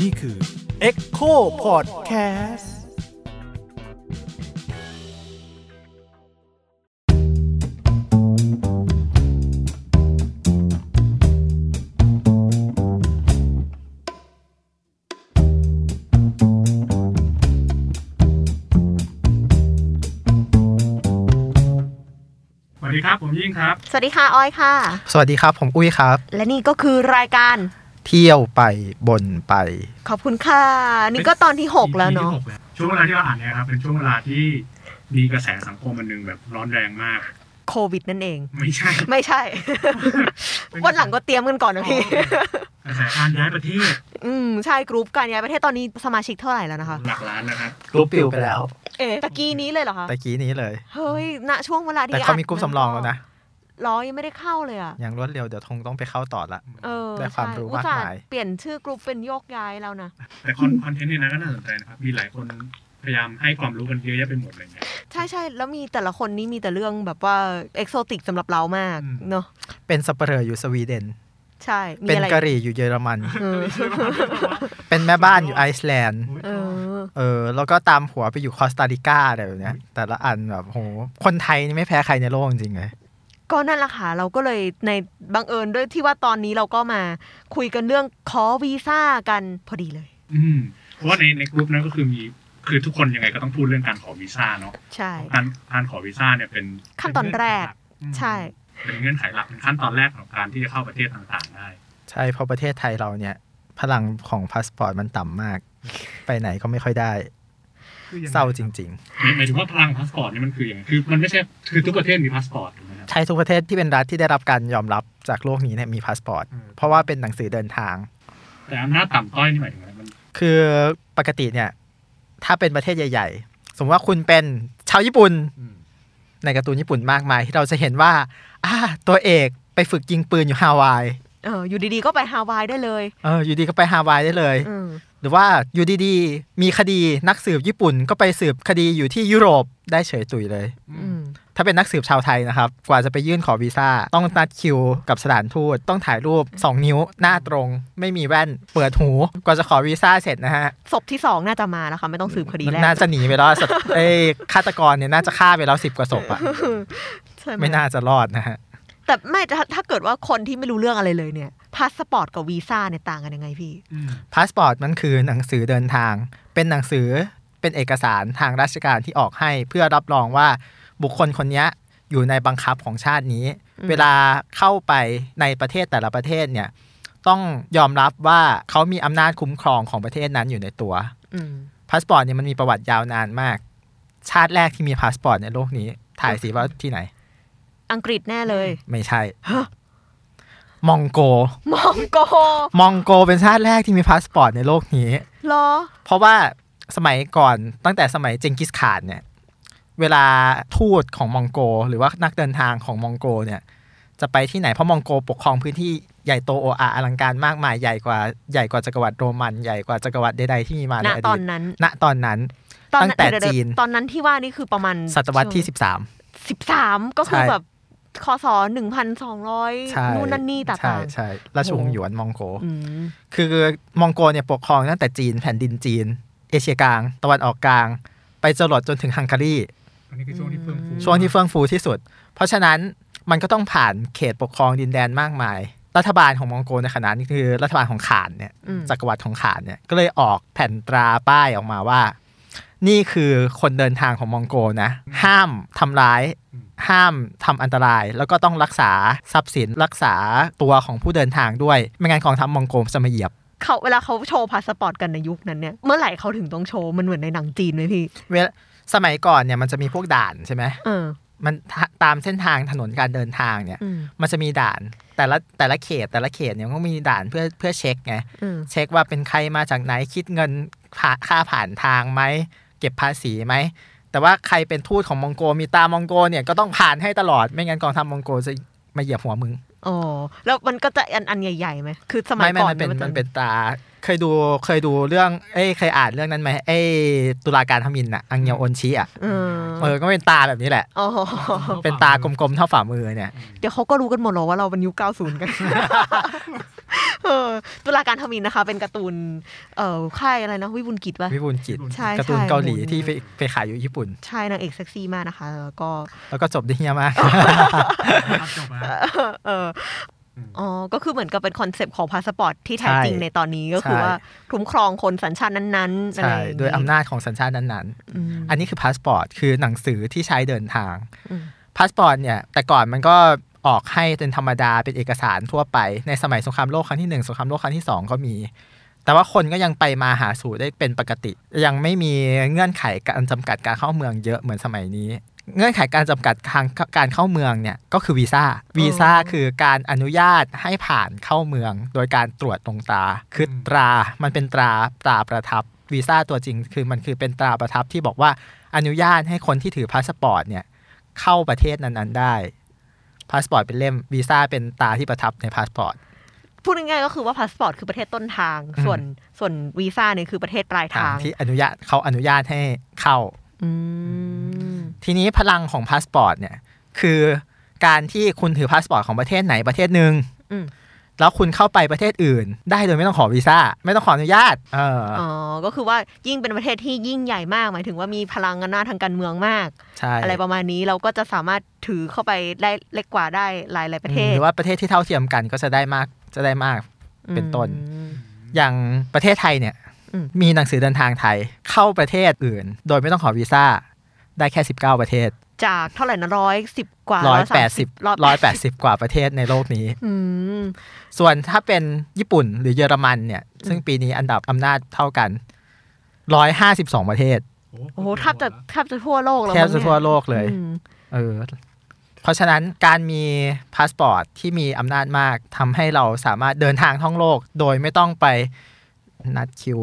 นี่คือ Echo Podcast ผมยิ่งครับ สวัสดีค่ะออยค่ะ สวัสดีครับ ผมอุ้ยครับ และนี่ก็คือรายการ เที่ยวไปบ่นไป ขอบคุณค่ะ นี่ก็ตอนที่ 6 แล้วเนาะ EP ที่หกแล้วช่วงเวลาที่เราอัดเนี่ยครับเป็นช่วงเวลาที่มีกระแสสังคมอันหนึ่งแบบร้อนแรงมากโควิดนั่นเอง ไม่ใช่ ไม่ใช่ วันหลังก็เตรียมกันก่อนนะพี่กระแสการย้ายประเทศ อืมใช่กรุ๊ปการย้ายประเทศตอนนี้สมาชิกเท่าไหร่แล้วนะคะ หลักล้านนะครับกรุ๊ปปลิวไปแล้ว เอ๊ะตะกี้นี้เลยเหรอคะตะกี้นี้เลย เฮ้ยณช่วงเวลาที่แต่เขามีอัดกรุ๊ปสำรองแล้วนะเรายังไม่ได้เข้าเลยอะอย่างรวดเร็วเดี๋ยวคงต้องไปเข้าต่อละเออได้ความรู้ใช่อุตส่มากมายเปลี่ยนชื่อกรุ๊ปเป็นโยกย้ายแล้วนะแต่คอนคอนเทนต์เนี่ยนะก็น่าสนใจนะครับมีหลายคนพยายามให้ความรู้กันเยอะแยะไปหมดเลยเนี่ยใช่ใช่แล้วมีแต่ละคนนี่มีแต่เรื่องแบบว่า exotic สำหรับเรามากอืมเนาะเป็นสัปเหร่ออยู่สวีเดน ใช่มีเป็นอะไรกะหรี่อยู่เยอรมัน เออเป็นแม่บ้านอยู่ไอซ์แลนด์ เออ เออ แล้วก็ตามผัวไปอยู่คอสตาริกาอะไรแบบเนี้ย แต่ละอันแบบโห คนไทยนี่ไม่แพ้ใครในโลกจริงๆเลย ก็นั่นแหละค่ะ เราก็เลยในบังเอิญด้วยที่ว่าตอนนี้เราก็มาคุยกันเรื่องขอวีซ่ากันพอดีเลย อืมเพราะว่าในในกลุ่มนั้นก็คือมีคือทุกคนยังไงก็ต้องพูดเรื่องการขอวีซ่าเนาะใช่ การการขอวีซ่าเนี่ยเป็นขั้นตอนแรก อืมใช่ เป็นเงื่อนไขหลักเป็นขั้นตอนแรกของการที่จะเข้าประเทศต่างๆได้ ใช่เพราะประเทศไทยเราเนี่ย พลังของพาสปอร์ตมันต่ำมาก ไปไหนก็ไม่ค่อยได้เศร้าจริงหมายหมายถึงว่าพลังพาสปอร์ตนี่มันคืออย่างไรคือมันไม่ใช่คือทุกประเทศมีพาสปอร์ตถูกไหมครับๆใช่ทุกประเทศที่เป็นรัฐที่ได้รับการยอมรับจากโลกนี้เนี่ยมีพาสปอร์ตอืมเพราะว่าเป็นหนังสือเดินทาง แต่อำนาจต่ำต้อยนี่หมายถึงอะไรมันคือปกติเนี่ย ถ้าเป็นประเทศใหญ่ ๆ สมมติว่าคุณเป็นชาวญี่ปุ่น ในการ์ตูนญี่ปุ่นมากมาย ที่เราจะเห็นว่าอ่าตัวเอกไปฝึกยิงปืนอยู่ฮาวายเอออยู่ดีๆก็ไปฮาวายได้เลยเอออยู่ดีก็ไปฮาวายได้เลยอืมหรือว่าอยู่ดีๆมีคดีนักสืบญี่ปุ่นก็ไปสืบคดีอยู่ที่ยุโรปได้เฉยตุยเลยอืม ถ้าเป็นนักสืบชาวไทยนะครับ กว่าจะไปยื่นขอวีซ่า ต้องนัดคิวกับสถานทูต ต้องถ่ายรูป 2 นิ้วหน้าตรง ไม่มีแว่น เปิดหู กว่าจะขอวีซ่าเสร็จนะฮะ ศพที่สองน่าจะมาแล้วค่ะไม่ต้องสืบคดีแรก น่าจะหนีไปแล้วสัตว์เอ้ยฆาตกรเนี่ยน่าจะฆ่าไปแล้วสิบกว่าศพอะใช่ไหมไม่น่าจะรอดนะฮะ แต่ไม่ถ้าถ้าเกิดว่าคนที่ไม่รู้เรื่องอะไรเลยเนี่ยพาสปอร์ตกับวีซ่าเนี่ยต่างกันยังไงพี่พาสปอร์ตมันคือหนังสือเดินทาง เป็นหนังสือเป็นเอกสารทางราชการที่ออกให้เพื่อรับรองว่า บุคคลคนเนี้ยอยู่ในบังคับของชาตินี้อืมเวลาเข้าไปในประเทศแต่ละประเทศเนี่ยต้องยอมรับว่าเขามีอำนาจคุ้มครองของประเทศนั้นอยู่ในตัวอืมพาสปอร์ตเนี่ยมันมีประวัติยาวนานมาก ชาติแรกที่มีพาสปอร์ตในโลกนี้ ทายสิว่าที่ไหน อังกฤษแน่เลย ไม่ใช่มองโก มองโก มองโกเป็นชาติแรกที่มีพาสปอร์ตในโลกนี้เหรอ เพราะว่าสมัยก่อนตั้งแต่สมัยเจงกิสข่านเนี่ย เวลาทูตของมองโก หรือว่านักเดินทางของมองโกเนี่ยจะไปที่ไหนเพราะมองโกปกครองพื้นที่ใหญ่โตโออาอลังการมากมายใหญ่กว่าใหญ่กว่าจักรวรรดิโรมันใหญ่กว่าจักรวรรดิใดๆที่มีมาในณอตอดีนตนั้นณตอนนั้นตอนตั้งแต่เดี๋ยวๆจีนตอนนั้นที่ว่านี่คือประมาณศตวรรษที่13สิบสามก็คือใช่แบบคศหนึ่งพันสองร้อยใช่นู่นนั่นนี่ต่ใช่างใช่ราชวงศ์หยวนมองโกๆอืมคือมองโกเนี่ยปกครองตั้งแต่จีนแผ่นดินจีน เอเชียกลาง ตะวันออกกลาง ไปจรดจนถึงฮังการี อันนี้คือช่วงที่เฟื่องฟูช่วงที่เฟื่องฟูที่สุด เพราะฉะนั้นมันก็ต้องผ่านเขตปกครองดินแดนมากมาย รัฐบาลของมองโกในขณะนี้คือรัฐบาลของขานเนี่ยอืมจักรวรรดิของขานเนี่ยก็เลยออกแผ่นตราป้ายออกมาว่า นี่คือคนเดินทางของมองโกนะ ห้ามทำร้าย ห้ามทำอันตราย แล้วก็ต้องรักษาทรัพย์สินรักษาตัวของผู้เดินทางด้วย ไม่งั้นกองทัพมองโกจะมาเหยียบเขาเวลาเขาโชว์พาสปอร์ตกันในยุคนั้นเนี่ยเมื่อไหร่เขาถึงต้องโชว์มันเหมือนในหนังจีนไหมพี่เวลา สมัยก่อนเนี่ยมันจะมีพวกด่านใช่ไหมเออมันทะตามเส้นทางถนนการเดินทางเนี่ยอืมมันจะมีด่าน แต่ละแต่ละเขตแต่ละเขตเนี่ยมันก็มีด่านเพื่อเพื่อเช็คไงอืมเช็คว่าเป็นใครมาจากไหนคิดเงินผ่าค่าผ่านทางไหมเก็บภาษีไหมแต่ว่าใครเป็นทูตของมองโกมีตามองโกเนี่ยก็ต้องผ่านให้ตลอดไม่งั้นกองทัพมองโกจะมาเหยียบหัวมึงอ๋อแล้วมันก็จะอันอันใหญ่ๆไหมคือสมัยไม่ไม่ก่อนมันเป็นยจะมันเป็นตรา เคยดูเคยดูเรื่อง เอ้ยเคยอ่านเรื่องนั้นไหมไอ้ตุลาการทมินอะอังเงียวโอนชิอะเออเออก็เป็นตาแบบนี้แหละอ๋อเป็นตากลมๆเท่าฝ่ามือเนี่ย เดี๋ยวเขาก็รู้กันหมดหรอว่าเราเป็นยุค90 กันเออตุลาการทมิฬนะคะ เป็นการ์ตูนเอ่อค่ายอะไรนะวิบูลย์กิจปะวิบูลย์กิจใช่การ์ตูนใช่เกาหลีโอ้โหที่ไปไปขายอยู่ญี่ปุ่น ใช่นางเอกเซ็กซี่มากนะคะ แล้วก็แล้วก็จบได้เหี้ยมากครับจบแล้วเออ อ๋อ ก็คือเหมือนกับเป็นคอนเซปต์ของพาสปอร์ตที่แท้ใช่จริงในตอนนี้ก็คือใช่ว่าคุ้มครองคนสัญชาตินั้นๆอะไรใช่อย่างงี้โดยอำนาจของสัญชาตินั้นอืมๆอันนี้คือพาสปอร์ตคือหนังสือที่ใช้เดินทางอืมพาสปอร์ตเนี่ย แต่ก่อนมันก็ออกให้เป็นธรรมดาเป็นเอกสารทั่วไปในสมัยสงครามโลกครั้งที่หนึ่งสงครามโลกครั้งที่สองก็มี แต่ว่าคนก็ยังไปมาหาสู่ได้เป็นปกติ ยังไม่มีเงื่อนไขการจำกัดการเข้าเมืองเยอะเหมือนสมัยนี้ เงื่อนไขการจำกัดทางการเข้าเมืองเนี่ยก็คือวีซ่าวีซ่าคือการอนุญาตให้ผ่านเข้าเมือง โดยการตรวจลงตราคือตรา มันเป็นตราตราประทับวีซ่าตัวจริง คือมันคือเป็นตราประทับที่บอกว่าอนุญาตให้คนที่ถือพาสปอร์ตเนี่ยเข้าประเทศนั้นๆได้พาสปอร์ตเป็นเล่มวีซ่าเป็นตราที่ประทับในพาสปอร์ตพูดง่ายๆก็คือว่าพาสปอร์ตคือประเทศต้นทางอืมส่วนส่วนวีซ่าเนี่ยคือประเทศปลายทางที่อนุญาตเขาอนุญาตให้เข้าอืม ทีนี้พลังของพาสปอร์ตเนี่ย คือการที่คุณถือพาสปอร์ตของประเทศไหนประเทศหนึ่งอืมแล้วคุณเข้าไปประเทศอื่น ได้โดยไม่ต้องขอวีซ่า ไม่ต้องขออนุญาตเออออ๋อ ก็คือว่ายิ่งเป็นประเทศที่ยิ่งใหญ่มาก หมายถึงว่ามีพลังอำนาจทางการเมืองมาก ใช่ อะไรประมาณนี้เราก็จะสามารถถือเข้าไปได้เล็กกว่าได้หลายหลายๆประเทศ หรือว่าประเทศที่เท่าเทียมกันก็จะได้มาก จะได้มาก เป็นต้นอืมอย่างประเทศไทยเนี่ยอืมมีหนังสือเดินทางไทยเข้าประเทศอื่น โดยไม่ต้องขอวีซ่า ได้แค่ 19 ประเทศ จากเท่าไหร่นะร้อยสิบกว่าร้อยแปด130สิบร้อยแปดสิบกว่าประเทศในโลกนี้อืมส่วนถ้าเป็นญี่ปุ่นหรือเยอรมันเนี่ย ซึ่งปีนี้อันดับอำนาจเท่ากันร้อยห้าสิบสองประเทศโอ้โหแทบจะแทบจะทั่วโลกแล้วแทบจะมั้งเนี่ยทั่วโลกเลยอืมเออเพราะฉะนั้นการมีพาสปอร์ตที่มีอำนาจมากทำให้เราสามารถเดินทางท่องโลก โดยไม่ต้องไป นัดคิว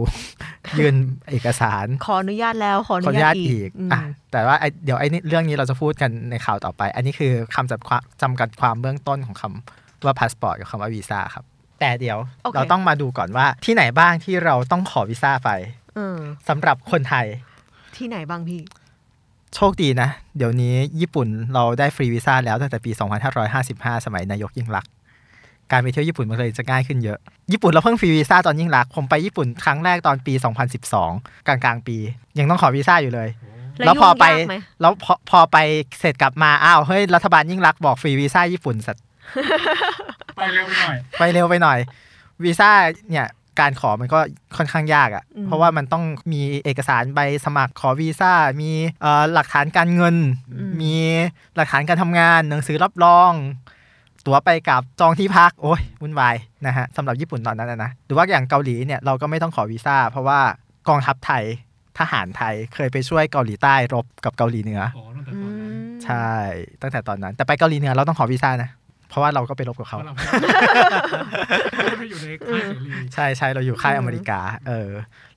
ยื่นเอกสาร ขออนุญาตแล้วขออขออนุนุญาญาตตอีอีกกอืมอะแต่ว่าไอ้เดี๋ยวไอ้นี่เรื่องนี้เราจะพูดกันในคราวต่อไป อันนี้คือคำจำความจำกัดความเบื้องต้นของคำว่าพาสปอร์ตกับคำว่าวีซ่าครับ แต่เดี๋ยวโอเคเราต้องมาดูก่อนว่าที่ไหนบ้างที่เราต้องขอวีซ่าไปเออสำหรับคนไทย ที่ไหนบ้างพี่ โชคดีนะ เดี๋ยวนี้ญี่ปุ่นเราได้ฟรีวีซ่าแล้วตั้งแต่ปี 2555 สมัยนายกยิ่งลักษณ์ การไปเที่ยวญี่ปุ่นมันเลยจะง่ายขึ้นเยอะ ญี่ปุ่นเราเพิ่งฟรีวีซ่าตอนยิ่งลักษณ์ผมไปญี่ปุ่นครั้งแรกตอนปี 2012 กลางกลางๆปี ยังต้องขอวีซ่าอยู่เลย แล้วพอไปยุ่งยากไหมแล้วพอพอไปเสร็จกลับมาอ้าวเฮ้ยรัฐบาลยิ่งรักษณ์บอกฟรีวีซ่าญี่ปุ่นสัตว์ไปเร็วไปหน่อย ไปเร็วไปหน่อยวีซ่าเนี่ยการขอมันก็ค่อนข้างยากอะ่ะอืมเพราะว่ามันต้องมีเอกสารใบสมัครขอวีซ่า มีเอ่อหลักฐานการเงิน มีหลักฐานการทำงาน หนังสือรับรอง ตั๋วไปกลับจองที่พักโอ้ยวุ่นวายนะฮะสำหรับญี่ปุ่นตอนนั้นนะนะหรือว่าอย่างเกาหลีเนี่ยเราก็ไม่ต้องขอวีซ่า เพราะว่ากองทัพไทยทหารไทยเคยไปช่วยเกาหลีใต้รบกับเกาหลีเหนืออ๋อตั้งแต่อืตอนนั้นมใช่ ตั้งแต่ตอนนั้น แต่ไปเกาหลีเหนือเราต้องขอวีซ่านะเพราะว่าเราก็ไปรบกับเพเขาราะเราไม่ได้อยู่ในค่ายเสรีใช่ใช่เราอยู่ค่ายอเมริกา เออ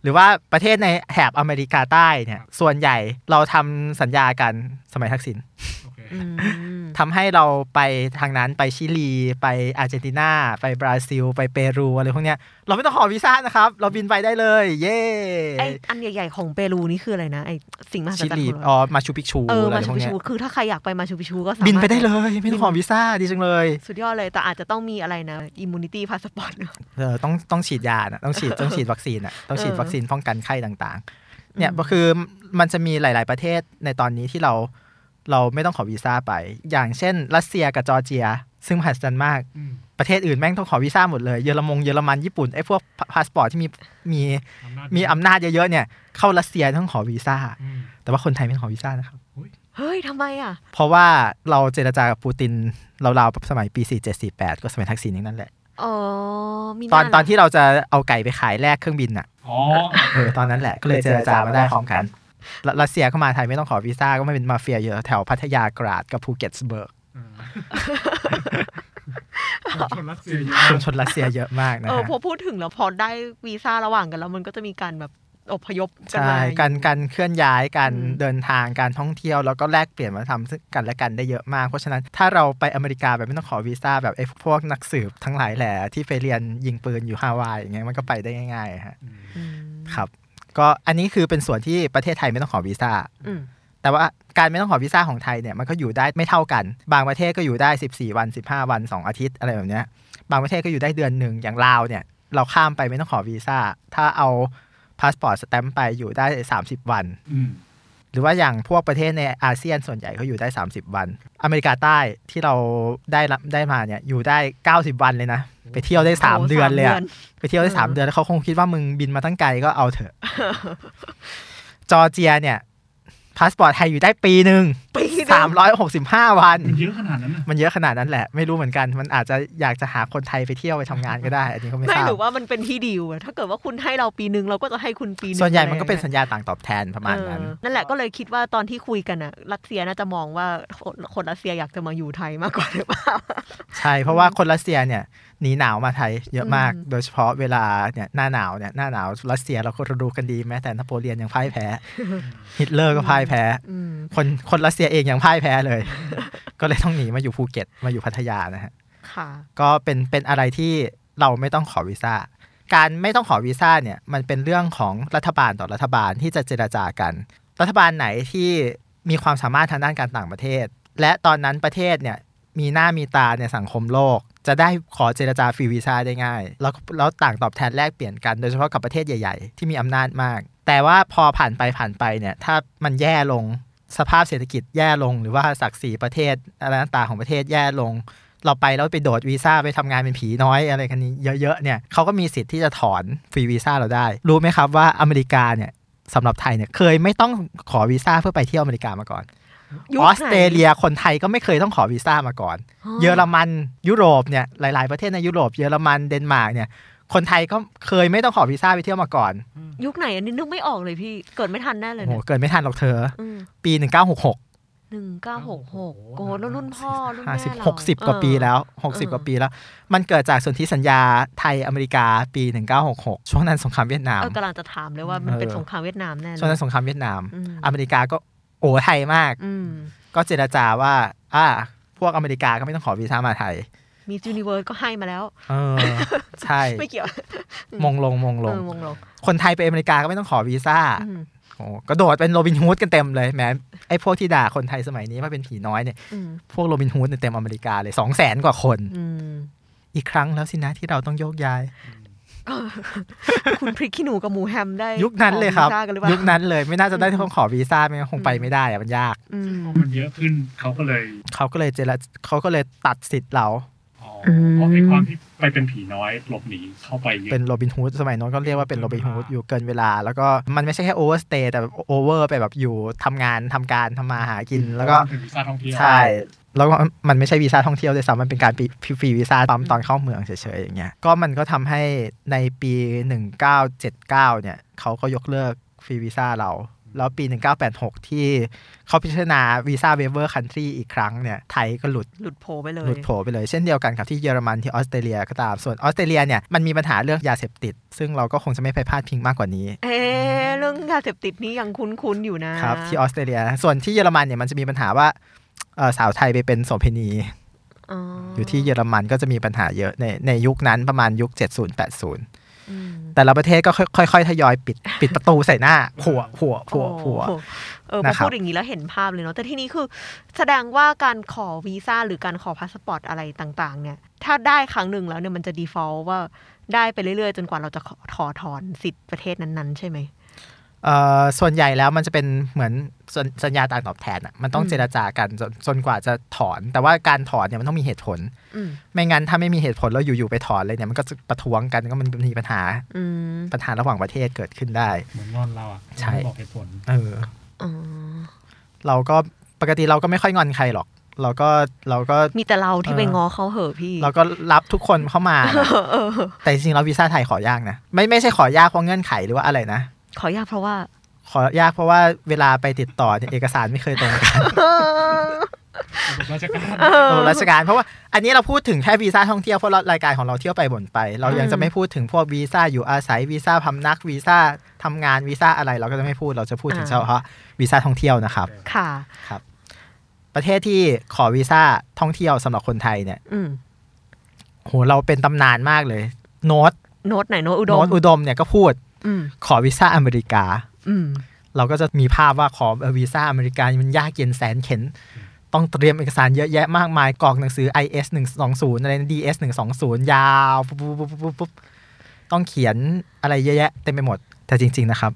หรือว่าประเทศในแถบอเมริกาใต้เนี่ย ส่วนใหญ่เราทำสัญญากันสมัยทักษิณโอเคอืม ทำให้เราไปทางนั้นไปชิลี ไปอาร์เจนตินา ไปบราซิล ไปเปรูอะไรพวกเนี้ยเราไม่ต้องขอวีซ่านะครับ เราบินไปได้เลย เย้ไออันใหญ่ๆของเปรูนี่คืออะไรนะไอสิ่งมหัศชิจรรลีย์ของอ๋อเรามาชูปิกชูเอออะไรพวกเนี้ยมาชูปิกชูคือถ้าใครอยากไปมาชูปิชูก็สามารถบินไปได้เลย ไม่ต้องขอวีซ่าดีจังเลย สุดยอดเลยแต่อาจจะต้องมีอะไรนะ immunity พาสปอร์ตเออต้องต้องฉีดยานะต้องฉีดต้องฉีดวัคซีนอะต้องฉีดเออวัคซีนป้องกันไข้ต่างๆเนี่ยอืมก็คือมันจะมีหลาย ๆ ประเทศในตอนนี้ที่เรา เราไม่ต้องขอวีซ่าไป อย่างเช่น รัสเซียกับจอร์เจีย ซึ่งมหัศจรรย์มากอืมประเทศอื่นแม่งต้องขอวีซ่าหมดเลย เยอรมงเยอรมันญี่ปุ่นไอ้พวกพาสปอร์ตที่มีมีอำนาจมีอำนาจเยอะๆเนี่ย เข้ารัสเซียต้องขอวีซ่าอืมแต่ว่าคนไทยไม่ต้องขอวีซ่านะครับเฮ้ยทำไมอะ เพราะว่าเราเจรจากับปูตินราวๆสมัยปี 4748 ก็สมัยทักษิณอย่างนั้นแหละอ๋อมีตอนตอนที่เราจะเอาไก่ไปขายแลกเครื่องบินอะ อ๋อ เออ ตอนนั้นแหละ ก็เลยเจรจามาได้พร้อมกัน รัรัสเซียเข้ามาไทยไม่ต้องขอวีซ่าก็ไม่เป็นมาเฟียเยอะแถวพัทยากราดกับภูเก็ตสเบิร์กอ่าชนรัสเซียเยอะชุมชนรัสเซียเยอะมากนะเออฮะพอพูดถึงแล้วพอได้วีซ่าระหว่างกันแล้วมันก็จะมีการแบบอพยพกันใช่มาการการเคลื่อนย้ายการอืมเดินทางการท่องเที่ยวแล้วก็แลกเปลี่ยนวัฒนธรรมซึ่งกันและกันได้เยอะมาก เพราะฉะนั้นถ้าเราไปอเมริกาแบบไม่ต้องขอวีซ่าแบบไอ้พวกนักสืบทั้งหลายแหล่ที่ไปเรียนยิงปืนอยู่ฮาวายอย่างเงี้ยมันก็ไปได้ง่ายๆฮะอืมครับ ก็อันนี้คือเป็นส่วนที่ประเทศไทยไม่ต้องขอวีซ่าอืมแต่ว่าการไม่ต้องขอวีซ่าของไทยเนี่ยมันก็อยู่ได้ไม่เท่ากัน บางประเทศก็อยู่ได้ 14 วัน 15 วัน 2 อาทิตย์อะไรแบบเนี้ยบางประเทศก็อยู่ได้เดือนหนึ่งอย่างลาวเนี่ยเราข้ามไปไม่ต้องขอวีซ่าถ้าเอาพาสปอร์ตสแตมป์ไปอยู่ได้ 30 วันอืม หรือว่าอย่างพวกประเทศในอาเซียนส่วนใหญ่เขาอยู่ได้ 30 วัน อเมริกาใต้ที่เราได้รับได้มาเนี่ยอยู่ได้ 90 วันเลยนะ ไปเที่ยวได้3โอ้เดือนเลยอะสามไปเที่ยวได้เออ3เดือนแล้วเขาคงคิดว่ามึงบินมาตั้งไกลก็เอาเถอะ จอร์เจียเนี่ย พาสปอร์ตไทยอยู่ได้ปีหนึ่งปีหนึ่งสามร้อยหกสิบห้าวัน มันเยอะขนาดนั้นนะมันเยอะขนาดนั้นแหละ ไม่รู้เหมือนกัน มันอาจจะอยากจะหาคนไทยไปเที่ยวไปทำงานก็ได้ อันนี้ก็ไม่ไม่ทราหบรือว่ามันเป็นที่ดีลอะถ้าเกิดว่าคุณให้เราปีหนึ่งเราก็จะให้คุณปีหนึ่งส่วนใหญ่มันก็เป็นอะไรสัญญาต่างตอบแทนประมาณนั้นเออนั่นแหละก็เลยคิดว่าตอนที่คุยกันอะรัสเซียน่าจะมองว่าคนคนรัสเซียอยากจะมาอยู่ไทยมากกว่าหรือเปล่า ใช่ เพราะว่าคนรัสเซียเนี่ย หนีหนาวมาไทยเยอะมากอืมโดยเฉพาะเวลาเนี่ยหน้าหนาวเนี่ยหน้าหนาวรัสเซียเราก็รู้กันดีแม้แต่นโปเลียนยังพ่ายแพ้ฮิตเลอร์ก็พ่ายแพ้อืมคนคนรัสเซียเองยังพ่ายแพ้เลย ก็เลยต้องหนีมาอยู่ภูเก็ตมาอยู่พัทยานะฮะค่ะก็เป็นเป็นอะไรที่เราไม่ต้องขอวีซ่าการไม่ต้องขอวีซ่าเนี่ยมันเป็นเรื่องของรัฐบาลต่อรัฐบาลที่จะเจราจากัน รัฐบาลไหนที่มีความสามารถทางด้านการต่างประเทศ และตอนนั้นประเทศเนี่ยมีหน้ามีตาในสังคมโลก จะได้ขอเจราจาฟรีวีซ่าได้ง่าย แล้วแล้วต่างตอบแทนแลกเปลี่ยนกัน โดยเฉพาะกับประเทศใหญ่ ๆ ที่มีอำนาจมาก แต่ว่าพอผ่านไปผ่านไปเนี่ย ถ้ามันแย่ลงสภาพเศรษฐกิจแย่ลง หรือว่าศักดิ์ศรีประเทศอะไรต่างๆของประเทศแย่ลง เราไปแล้วไปโดดวีซ่าไปทำงานเป็นผีน้อยอะไรกันนี้เยอะๆเนี่ยเขาก็มีสิทธิ์ที่จะถอนฟรีวีซ่าเราได้ รู้ไหมครับว่าอเมริกาเนี่ยสำหรับไทยเนี่ยเคยไม่ต้องขอวีซ่าเพื่อไปเที่ยวอเมริกามาก่อน อคอไหนสเตรเลียคนไทยก็ไม่เคยต้องขอวีซ่ามาก่อน เยอรมันยุโรปเนี่ยหลาย ๆ ประเทศในยุโรปเยอรมันเดนมาร์กเนี่ยคนไทยก็เคยไม่ต้องขอวีซ่าไปเที่ยวมาก่อน ยุคไหนอันนี้นึกไม่ออกเลยพี่เกิดไม่ทันแน่เลยโอ้โหเนี่ยเกิดไม่ทันหรอกเธออืมปี1966หนึ่งเก้าหกหกโอ้โหแล้วรุ่นพ่อรุ่นแม่เราห้าสิบหกสิบกว่าปีแล้วหกสิบเออกว่าปีแล้ว มันเกิดจากสนธิสัญญาไทยอเมริกาปี1966ช่วงนั้นสงครามเวียดนามเออกำลังจะถามเลยว่ามันเป็นเออสงครามเวียดนามแน่เลยช่วงนั้นสงครามเวียดนามอืมอเมริกาก็ โอ๋ไทยมากอืมก็เจรจาว่า อ่า พวกอเมริกาก็ไม่ต้องขอวีซ่ามาไทย Miss Universe ก็ให้มาแล้ว เออ ใช่ ไม่เกี่ยว มงลงมงลงเออมงลงคนไทยไปอเมริกาก็ไม่ต้องขอวีซ่าอืมโอ้ก็โดดเป็นโรบินฮูดกันเต็มเลยแหมไอ้พวกที่ด่าคนไทยสมัยนี้ว่าเป็นผีน้อยเนี่ยอืมพวกโรบินฮูดเนี่ยเต็มอเมริกาเลยสองแสนกว่าคนอืมอีกครั้งแล้วสินะที่เราต้องโยกย้ายก็ คุณพริกขี้หนูกับหมูแฮมได้ยุคนั้นเลยครับขอวีซ่ากันหรือเปล่ายุคนั้นเลยไม่น่าจะได้ต้องขอวีซ่าไม่งั้นคงไปไม่ได้อะมันยากอืมพอมันเยอะขึ้นเขาก็เลยเขาก็เลยเจรเขาก็เลยตัดสิทธิ์เราอ๋ออืมเพราะไอ้ความที่ไปเป็นผีน้อยหลบหนีเข้าไปเยอะเป็นโรบินฮูดสมัยโน้นก็เรียกว่าเป็นโรบินฮูดอยู่เกินเวลา แล้วก็มันไม่ใช่แค่ overstay แต่ over ไปแบบอยู่ทำงานทำการทำมาหากินแล้วก็เป็นวีซ่าท่องเที่ยวใช่ แล้วก็มันไม่ใช่วีซ่าท่องเที่ยวด้วยซ้ำมันเป็นการฟรีวีซ่าปั๊มตอนเข้าเมืองเฉยๆอย่างเงี้ย ก็มันก็ทำให้ในปี 1979 เนี่ยเขาก็ยกเลิกฟรีวีซ่าเรา แล้วปี 1986 ที่เขาพิจารณา visa waiver country อีกครั้งเนี่ย ไทยก็หลุด หลุดโผไปเลยหลุดโผไปเลย เช่นเดียวกันกับที่เยอรมันที่ออสเตรเลียก็ตาม ส่วนออสเตรเลียเนี่ยมันมีปัญหาเรื่องยาเสพติด ซึ่งเราก็คงจะไม่ไปพาดพิงมากกว่านี้ เอ๊ะเรื่องยาเสพติดนี้ยังคุ้นๆอยู่นะครับที่ออสเตรเลีย ส่วนที่เยอรมันเนี่ยมันจะมีปัญหาว่าเอ่อ สาวไทยไปเป็นโสเภณีอ๋ออยู่ที่เยอรมันก็จะมีปัญหาเยอะในในยุคนั้นประมาณยุค 70 80อืมแต่ละประเทศก็ค่อยค่อยๆ ทยอยปิดปิดประตูใส่หน้าผัวะผัวะผัวะผัวะโอ้เออพอนะครับพูดอย่างนี้แล้วเห็นภาพเลยเนาะแต่ที่นี้คือแสดงว่าการขอวีซ่าหรือการขอพาสปอร์ตอะไรต่าง ๆ เนี่ย ถ้าได้ครั้งหนึ่งแล้วเนี่ยมันจะ default ว่าได้ไปเรื่อยๆ จนกว่าเราจะขอถอถอนสิทธิ์ประเทศนั้นๆ ใช่ไหมเอ่อ ส่วนใหญ่แล้วมันจะเป็นเหมือนสัญสัญญาต่างตอบแทนอะมันต้องอืมเจรจากันจนจนกว่าจะถอน แต่ว่าการถอนเนี่ยมันต้องมีเหตุผลอืมไม่งั้นถ้าไม่มีเหตุผลแล้วอยู่ๆไปถอนเลยเนี่ยมันก็จะประท้วงกันก็มันมีปัญหาอืมปัญหาระหว่างประเทศเกิดขึ้นได้เหมือนงอนเราอะใช่ไม่บอกเหตุผลเอออ๋อเราก็ปกติเราก็ไม่ค่อยงอนใครหรอก เราก็เราก็มีแต่เราที่เออไปง้อเขาเหอะพี่ เราก็รับทุกคนเข้ามานะเออแต่จริงๆแล้ววีซ่าไทยขอยากนะไม่ไม่ใช่ขอยากเพราะเงื่อนไขหรือว่าอะไรนะ ขอยากเพราะว่า ขอยากเพราะว่าเวลาไปติดต่อเนี่ยเอกสารไม่เคยตรงกันระบบราชการเออระบบราชการเพราะว่าอันนี้เราพูดถึงแค่วีซ่าท่องเที่ยวเพราะรายการของเราเที่ยวไปบ่นไป เรายังจะไม่พูดถึงพวกวีซ่าอยู่อาศัยวีซ่าพำนักวีซ่าทำงานวีซ่าอะไรเราก็จะไม่พูดเราจะพูดถึงเฉพาะวีซ่าท่องเที่ยวนะครับ ค่ะประเทศที่ขอวีซ่าท่องเที่ยวสำหรับคนไทยเนี่ยอืมโหเราเป็นตำนานมากเลย โน้ตโน้ตไหนโน้ตอุดโน้มตอุดมเนี่ยก็พูดอืม ขอวีซ่าอเมริกาอืมเราก็จะมีภาพว่าขอวีซ่าอเมริกามันยากเย็นแสนเข็น ต้องเตรียมเอกสารเยอะแยะมากมายกรอกหนังสือ IS 120 อะไรนะ DS 120 ยาวปุ๊บปุ๊บปุ๊บปุ๊บปุ๊บต้องเขียนอะไรเยอะแยะเต็มไปหมด แต่จริง ๆ นะครับ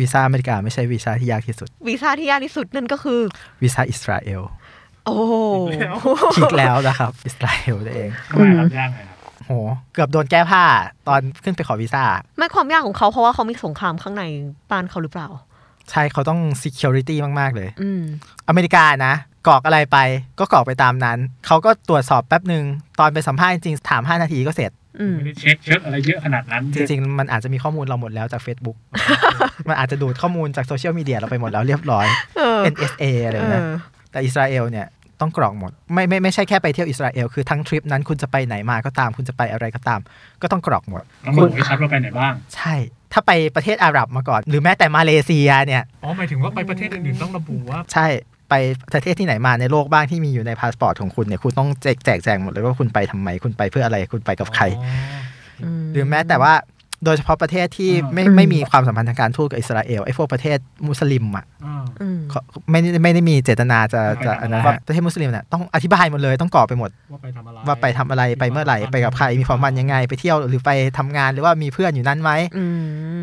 วีซ่าอเมริกาไม่ใช่วีซ่าที่ยากที่สุดวีซ่าที่ยากที่สุดนั่นก็คือวีซ่าอิสราเอลโอ้โหคิดแล้วนะครับ อิสราเอลนั่นเองทำไมครับยากไงครับ โห เกือบโดนแก้ผ้าตอนขึ้นไปขอวีซ่า ไม่ความยากของเขาเพราะว่าเขามีสงครามข้างในบ้านเขาหรือเปล่า ใช่เขาต้อง security มาก ๆ เลย อืม อเมริกานะกรอกอะไรไปก็กรอกไปตามนั้น เขาก็ตรวจสอบแป๊บหนึ่งตอนไปสัมภาษณ์จริงๆถาม 5 นาทีก็เสร็จ อืม ไม่ได้เช็คเช็คอะไรเยอะขนาดนั้นจริง ๆ มันอาจจะมีข้อมูลเราหมดแล้วจาก Facebook มันอาจจะดูดข้อมูลจากโซเชียลมีเดียเราไปหมดแล้วเรียบร้อย เออ NSA อะไรเออนะแต่อิสราเอลเนี่ย ต้องกรอกหมด ไม่ไม่ไม่ใช่แค่ไปเที่ยวอิสราเอลคือทั้งทริปนั้นคุณจะไปไหนมาก็ตาม คุณจะไปอะไรก็ตาม ก็ต้องกรอกหมดต้องระบุให้ชัดว่าไปไหนบ้าง ใช่ ถ้าไปประเทศอาหรับมาก่อน หรือแม้แต่มาเลเซียเนี่ยอ๋อหมายถึงว่าไปประเทศอื่นๆต้องระบุว่า ใช่ไปประเทศที่ไหนมาในโลกบ้างที่มีอยู่ในพาสปอร์ตของคุณเนี่ยคุณต้องแจกแจกแจงหมดเลยว่าคุณไปทำไมคุณไปเพื่ออะไรคุณไปกับใครหรือแม้แต่ว่า โดยเฉพาะประเทศที่อ่าไม่อืมไม่มีความสัมพันธ์ทางการทูตกับอิสราเอลไอ้พวกประเทศมุสลิมอะอ่าอืมเขาไม่ได้ไม่ได้มีเจตนาจะจะไปทำอะไรอันนั้นว่าประเทศมุสลิมเนี่ยต้องอธิบายหมดเลยต้องกรอกไปหมด ว่าไปทำอะไรว่าไปทำอะไรไปเมื่อไหร่ไปกับใครมีความสัมพันธ์ยังไง ไปเที่ยวหรือไปทำงานหรือว่ามีเพื่อนอยู่นั้นไหมอืม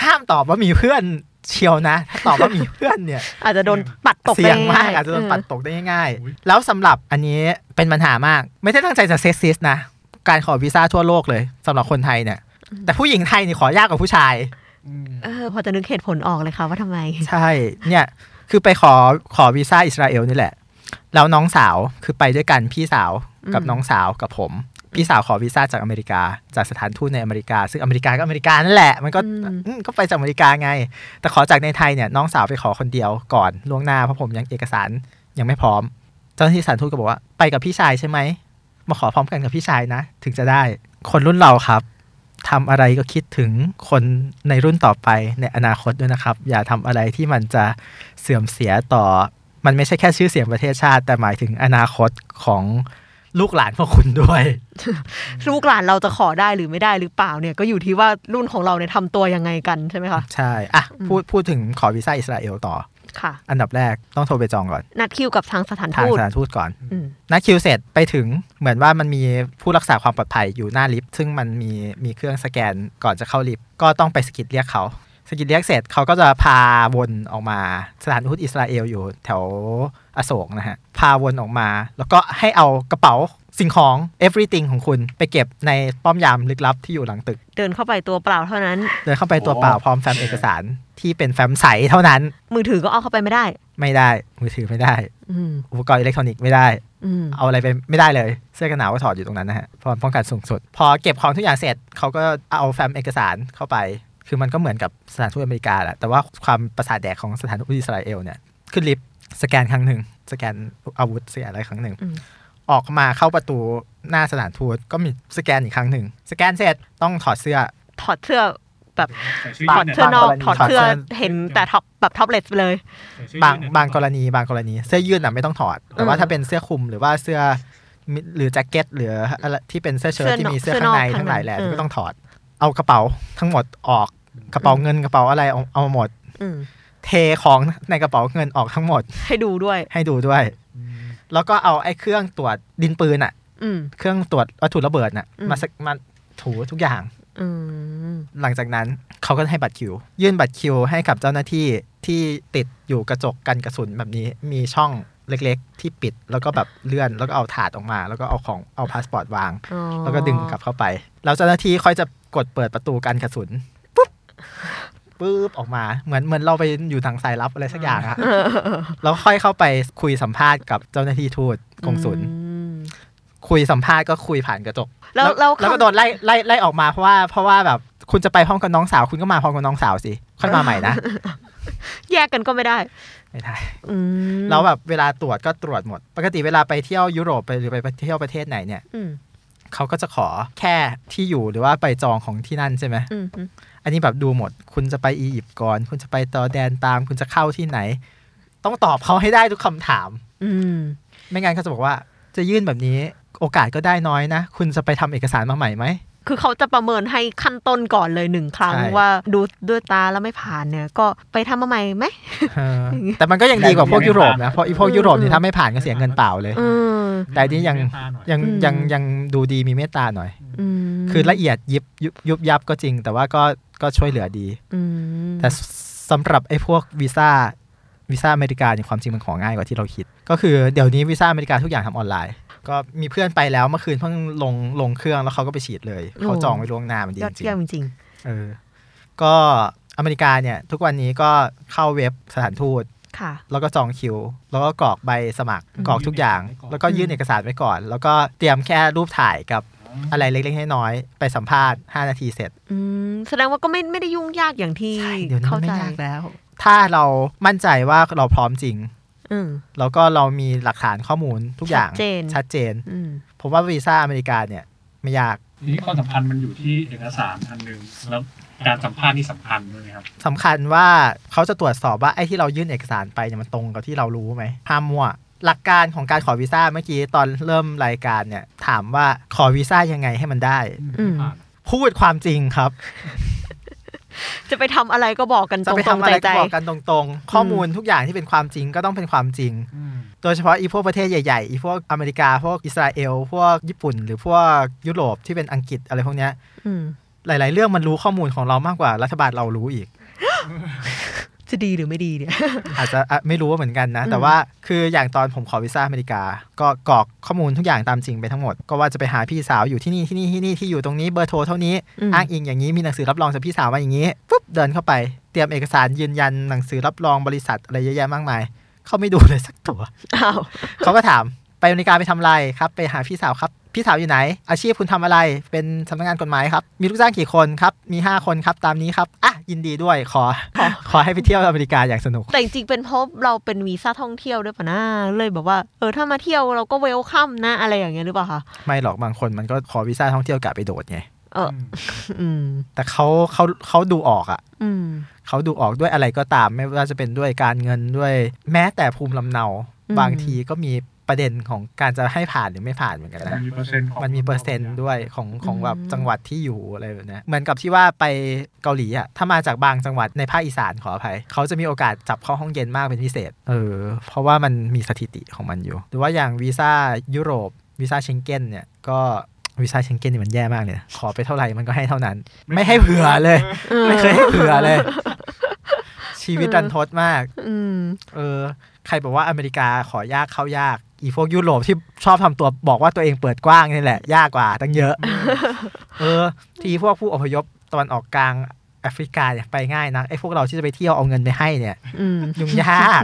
ห้ามตอบว่ามีเพื่อนเชียวนะ ถ้าตอบว่ามีเพื่อนเนี่ย อาจจะโดนปัดตกเสี่ยงมากได้อาจจะโดนเปัดตกได้ง่ายๆแล้วสำหรับอันนี้เป็นปัญหามาก ไม่ได้ตั้งใจจะเซ็กซิสนะการขอวีซ่าทั่วโลกเลยสำหรับคนไทยเนี่ย แต่ผู้หญิงไทยนี่ขอยากกว่าผู้ชายอืมเออพอจะนึกเหตุผลออกเลยค่ะว่าทำไม ใช่ เนี่ย คือไปขอขอวีซ่าอิสราเอลนี่แหละ แล้วน้องสาวคือไปด้วยกันพี่สาวกับอืมน้องสาวกับผม พี่สาวขอวีซ่าจากอเมริกา จากสถานทูตในอเมริกา ซึ่งอเมริกาก็อเมริกานั่นแหละ มันก็อืมอืมก็ไปจากอเมริกาไง แต่ขอจากในไทยเนี่ย น้องสาวไปขอคนเดียวก่อนล่วงหน้าเพราะผมยังเอกสารยังไม่พร้อม เจ้าหน้าที่สถานทูตก็บอกว่าไปกับพี่ชายใช่ไหมมาขอพร้อมกันกับพี่ชายนะ ถึงจะได้คนรุ่นเราครับ ทำอะไรก็คิดถึงคนในรุ่นต่อไปในอนาคตด้วยนะครับ อย่าทำอะไรที่มันจะเสื่อมเสียต่อ มันไม่ใช่แค่ชื่อเสียงประเทศชาติ แต่หมายถึงอนาคตของลูกหลานพวกคุณด้วย ลูกหลานเราจะขอได้หรือไม่ได้หรือเปล่าเนี่ยก็อยู่ที่ว่ารุ่นของเราเนี่ยทำตัวยังไงกันใช่ไหมคะ ใช่ อะ พูดพูดถึงขอวีซ่าอิสราเอลต่อค่ะ อันดับแรกต้องโทรไปจองก่อน นัดคิวกับทางสถานทางทูตสถานทูตก่อนอืมนัดคิวเสร็จไปถึงเหมือนว่ามันมีผู้รักษาความปลอดภัยอยู่หน้าลิฟต์ซึ่งมันมีมีเครื่องสแกนก่อนจะเข้าลิฟต์ก็ต้องไปสกิดเรียกเขาสกิดเรียกเสร็จเขาก็จะพาวนออกมาสถานทูตอิสราเอลอยู่แถวอโศกนะฮะ พาวนออกมา แล้วก็ให้เอากระเป๋าสิ่งของ everything ของคุณไปเก็บในป้อมยามลึกลับที่อยู่หลังตึก เดินเข้าไปตัวเปล่าเท่านั้น เดินเข้าไปตัวเปล่าพร้อมแฟ้มเอกสาร ที่เป็นแฟ้มใสเท่านั้น มือถือก็เอาเข้าไปไม่ได้ ไม่ได้ มือถือไม่ได้อืมอุปกรณ์อิเล็กทรอนิกส์ไม่ได้อืมเอาอะไรไปไม่ได้เลย เสื้อกันหนาวก็ถอดอยู่ตรงนั้นนะฮะเพราะป้องกันสูงสุด พอเก็บของทุกอย่างเสร็จเขาก็เอาแฟ้มเอกสารเข้าไป คือมันก็เหมือนกับสถานทูตอเมริกาแหละ แต่ว่าความประสาทแดกของสถานทูตอิสราเอลเนี่ย ขึ้นลิฟต์สแกนครั้งหนึ่ง สแกนอาวุธสแกนอะไรครั้งหนึ่งอืมออกมาเข้าประตูหน้าสถานทูตก็มีสแกนอีกครั้งหนึ่ง สแกนเสร็จต้องถอดเสื้อ ถอดเสื้อ แบบใส่เสื้อยืดถอดเสื้อนอกบางกรณีถอดเสื้อถอดเสื้อเห็นแต่ top แบบ topless ไปเลยใส่ชื่อบางยืดบางกรณีบางกรณี เสื้อยืดน่ะไม่ต้องถอด แต่ว่าอืมถ้าเป็นเสื้อคลุมหรือว่าเสื้อมิหรือแจ็คเก็ตหรืออะไรที่เป็นเสื้อเชิ้ตเสื้อนอกที่มีเสื้อเสื้อข้างในนอกทั้งหลายแหละข้างในก็ต้องถอด เอากระเป๋าทั้งหมดออกกระเป๋าเงินกระเป๋าอะไรเอาเอามาหมดอืมเทของในกระเป๋าเงินออกทั้งหมด ให้ดูด้วย ให้ดูด้วยอืมแล้วก็เอาไอ้เครื่องตรวจดินปืนอะอืมเครื่องตรวจวัตถุระเบิดน่ะอืมมาสักมาถูทุกอย่างอืม หลังจากนั้นเขาก็ให้บัตรคิว ยื่นบัตรคิวให้กับเจ้าหน้าที่ที่ติดอยู่กระจกกันกระสุนแบบนี้มีช่องเล็กๆ ที่ปิดแล้วก็แบบเลื่อนแล้วก็เอาถาดออกมา แล้วก็เอาของเอาพาสปอร์ตวางอ๋อแล้วก็ดึงกลับเข้าไป แล้วเจ้าหน้าที่ค่อยจะกดเปิดประตูกันกระสุนปุ๊บปุ๊บออกมาเหมือนเหมือนเราไปอยู่ทางสายลับอะไรสักอย่างอะเออเออเออแล้วค่อยเข้าไปคุยสัมภาษณ์กับเจ้าหน้าที่ทูตกงสุลอืม คุยสัมภาษณ์ก็คุยผ่านกระจก แล้วแล้วแล้วก็โดนไล่ไล่ไล่ออกมาเพราะว่าเพราะว่าแบบคุณจะไปพร้อมกับน้องสาว คุณก็มาพร้อมกับน้องสาวสิค่อยมาใหม่นะแยกกันก็ไม่ได้ ไม่ได้อืมแล้วแบบเวลาตรวจก็ตรวจหมด ปกติเวลาไปเที่ยวยุโรปไปหรือไปเที่ยวประเทศไหนเนี่ยอืมเขาก็จะขอแค่ที่อยู่หรือว่าไปจองของที่นั่นใช่ไหมอืมอืมอันนี้แบบดูหมด คุณจะไปอียิปต์ก่อน คุณจะไปตอร์แดนตาม คุณจะเข้าที่ไหน ต้องตอบเขาให้ได้ทุกคำถาม อืมไม่งั้นเขาจะบอกว่า จะยื่นแบบนี้ โอกาสก็ได้น้อยนะ คุณจะไปทำเอกสารมาใหม่ไหมคือเขาจะประเมินให้ขั้นต้นก่อนเลยหนึ่งครั้งใช่ว่าดูด้วยตาแล้วไม่ผ่านเนี่ยก็ไปทำมาใหม่ไหมเออแต่มันก็ยังดีกว่าพวกยุโรปนะเพราะอีพวกยุโรปนี่อืมถ้าไม่ผ่านก็เสียเงินเปล่าเลยอืมแต่อันนี้ยังเมตตาหน่อยังอืมยังยังดูดีมีเมตตาหน่อยอืมคือละเอียดยิบยุบยุบยับก็จริง แต่ว่าก็ก็ช่วยเหลือดีอืมแต่สสำหรับไอ้พวกวีซ่าวีซ่าอเมริกาเนี่ยความจริงมันของง่ายกว่าที่เราคิด ก็คือเดี๋ยวนี้วีซ่าอเมริกาทุกอย่างทำออนไลน์ ก็มีเพื่อนไปแล้วเมื่อคืนเพิ่งลงลงเครื่องแล้วเขาก็ไปฉีดเลย เขาจองไว้ล่วงหน้ามันดียอดจริงเยี่ยมจริงๆเออก็อเมริกาเนี่ย ทุกวันนี้ก็เข้าเว็บสถานทูตๆค่ะแล้วก็จองคิว แล้วก็กรอกใบสมัครอืมกรอกทุกอย่าง แล้วก็ยื่นเอกสารไว้ก่อน แล้วก็เตรียมแค่รูปถ่ายกับอะไรเล็กๆน้อยๆไปสัมภาษณ์ 5 นาทีเสร็จอืมแสดงว่าก็ไม่ไม่ได้ยุ่งยากอย่างที่ใช่เดี๋ยวนี้เข้ามันไม่ใจยากแล้ว ถ้าเรามั่นใจว่าเราพร้อมจริงอืม แล้วก็เรามีหลักฐานข้อมูลทุกอย่างชัดเจนชัดเจนอืมผมว่าวีซ่าอเมริกาเนี่ยไม่ยากทีนี้ความสำคัญมันอยู่ที่เอกสารอันหนึ่งแล้วการสัมภาษณ์นี่สำคัญด้วยไหมครับสำคัญว่าเขาจะตรวจสอบว่าไอ้ที่เรายื่นเอกสารไปเนี่ยมันตรงกับที่เรารู้ไหมห้ามมั่วหลักการของการขอวีซ่าเมื่อกี้ตอนเริ่มรายการเนี่ย ถามว่าขอวีซ่ายังไงให้มันได้อืมพูดความจริงครับ จะไปทำอะไรก็บอกกันตจะไปรทำงอะๆไรใจก็บอกกันตรงๆ ข้อมูลทุกอย่างที่เป็นความจริงก็ต้องเป็นความจริง โดยเฉพาะอีพวกประเทศใหญ่ๆ อีพวกอเมริกา พวกอิสราเอล พวกญี่ปุ่น หรือพวกยุโรปที่เป็นอังกฤษอะไรพวกเนี้ยๆอืมหลาย ๆ เรื่องมันรู้ข้อมูลของเรามากกว่ารัฐบาลเรารู้อีก จะดีหรือไม่ดีเนี่ยอาจจะอะไม่รู้ว่าเหมือนกันนะอืมแต่ว่าคืออย่างตอนผมขอวีซ่าอเมริกา ก็กรอกข้อมูลทุกอย่างตามจริงไปทั้งหมด ก็ว่าจะไปหาพี่สาวอยู่ที่นี่ที่นี่ที่นี่ที่อยู่ตรงนี้เบอร์โทรเท่านี้มอ้างอิงอย่างนี้มีหนังสือรับรองจากพี่สาวมาอย่างนี้ปุ๊บเดินเข้าไป เตรียมเอกสารยืนยันหนังสือรับรองบริษัทอะไรเยอะแยะมากมายเขาไม่ดูเลยสักตัวอ้าวเขาก็ถามไปอเมริกาไปทำอะไรครับ ไปหาพี่สาวครับ พี่สาวอยู่ไหน อาชีพคุณทำอะไร เป็นสำนักงานกฎหมายครับ มีลูกจ้างกี่คนครับ มี 5 คนครับ ตามนี้ครับ อะ ยินดีด้วย ขอ ขอขอให้ไปเที่ยวอเมริกาอย่างสนุก แต่จริงๆเป็นเพราะเราเป็นวีซ่าท่องเที่ยวด้วยปะนะ เลยแบบว่า เออ ถ้ามาเที่ยวเราก็เวลคัมนะ อะไรอย่างเงี้ยหรือเปล่าคะ ไม่หรอก บางคนมันก็ขอวีซ่าท่องเที่ยวกะไปโดดไง เออ อืม แต่เขาเขาเขาดูออกอะ อืมเขาดูออกด้วยอะไรก็ตาม ไม่ว่าจะเป็นด้วยการเงินด้วย แม้แต่ภูมิลำเนาอืมบางทีก็มี ประเด็นของการจะให้ผ่านหรือไม่ผ่านเหมือนกันมันะนมีเปอร์เซ็นต์ของมันมีเปอร์เซ็นต์ด้วยของของอืมแบบจังหวัดที่อยู่อะไรแบบเนี้ยเหมือนกับที่ว่าไปเกาหลีอะถ้ามาจากบางจังหวัดในภาคอีสานขออภัยเขาจะมีโอกาสจับเข้าห้องเย็นมากเป็นพิเศษ เออ เพราะว่ามันมีสถิติของมันอยู่ หรือว่าอย่างวีซ่ายุโรปวีซ่าเชงเก้นเนี่ยก็วีซ่าเชงเก้นนี่มันแย่มากเลยนะขอไปเท่าไหร่มันก็ให้เท่านั้น ไม่ให้เผื่อเลย ไม่เคยให้เผื่อเลย ชีวิตรันทดมากอืมเออ ใครบอกว่าอเมริกาขอยากเข้ายาก อีพวกยุโรปที่ชอบทำตัวบอกว่าตัวเองเปิดกว้างนี่แหละ ยากกว่าตั้งเยอะ เออ ทีพวกผู้อพยพตะวันออกกลางแอฟริกาเนี่ยไปง่ายนะไอ้พวกเราที่จะไปเที่ยวเอาเงินไปให้เนี่ยอืมยุ่งยาก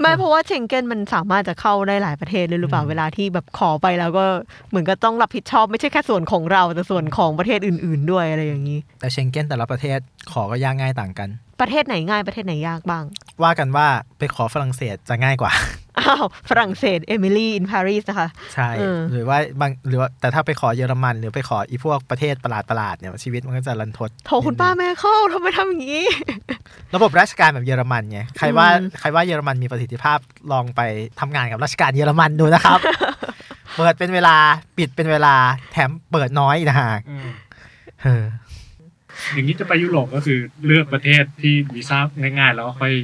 ไม่เพราะว่าเชงเก้นมันสามารถจะเข้าได้หลายประเทศเลยหรือเปล่าอืมเวลาที่แบบขอไปแล้วก็เหมือนก็ต้องรับผิดชอบไม่ใช่แค่ส่วนของเราแต่ส่วนของประเทศอื่น ๆ ด้วยอะไรอย่างนี้ แต่เชงเก้นแต่ละประเทศขอก็ยากง่ายต่างกัน ประเทศไหนง่ายประเทศไหนยากบ้าง ว่ากันว่าไปขอฝรั่งเศสจะง่ายกว่า อ้าวฝรั่งเศส Emily in Paris นะคะ ใช่เออหรือว่าบางหรือว่าแต่ถ้าไปขอเยอรมัน หรือไปขออีพวกประเทศประหลาดประหลาดๆเนี่ยชีวิตมันก็จะรันทดโทรคุณป้าแม่เข้าทำไมทำอย่างนี้ ระบบราชการแบบเยอรมันไงใครว่าอืมใครว่าเยอรมันมีประสิทธิภาพลองไปทำงานกับราชการเยอรมันดูนะครับ เปิดเป็นเวลาปิดเป็นเวลาแถมเปิดน้อยอีกนะฮะเออเอออย่างนี้จะไปยุโรปก็คือเลือกประเทศที่วีซ่าง่ายๆ แล้วก็ค่อย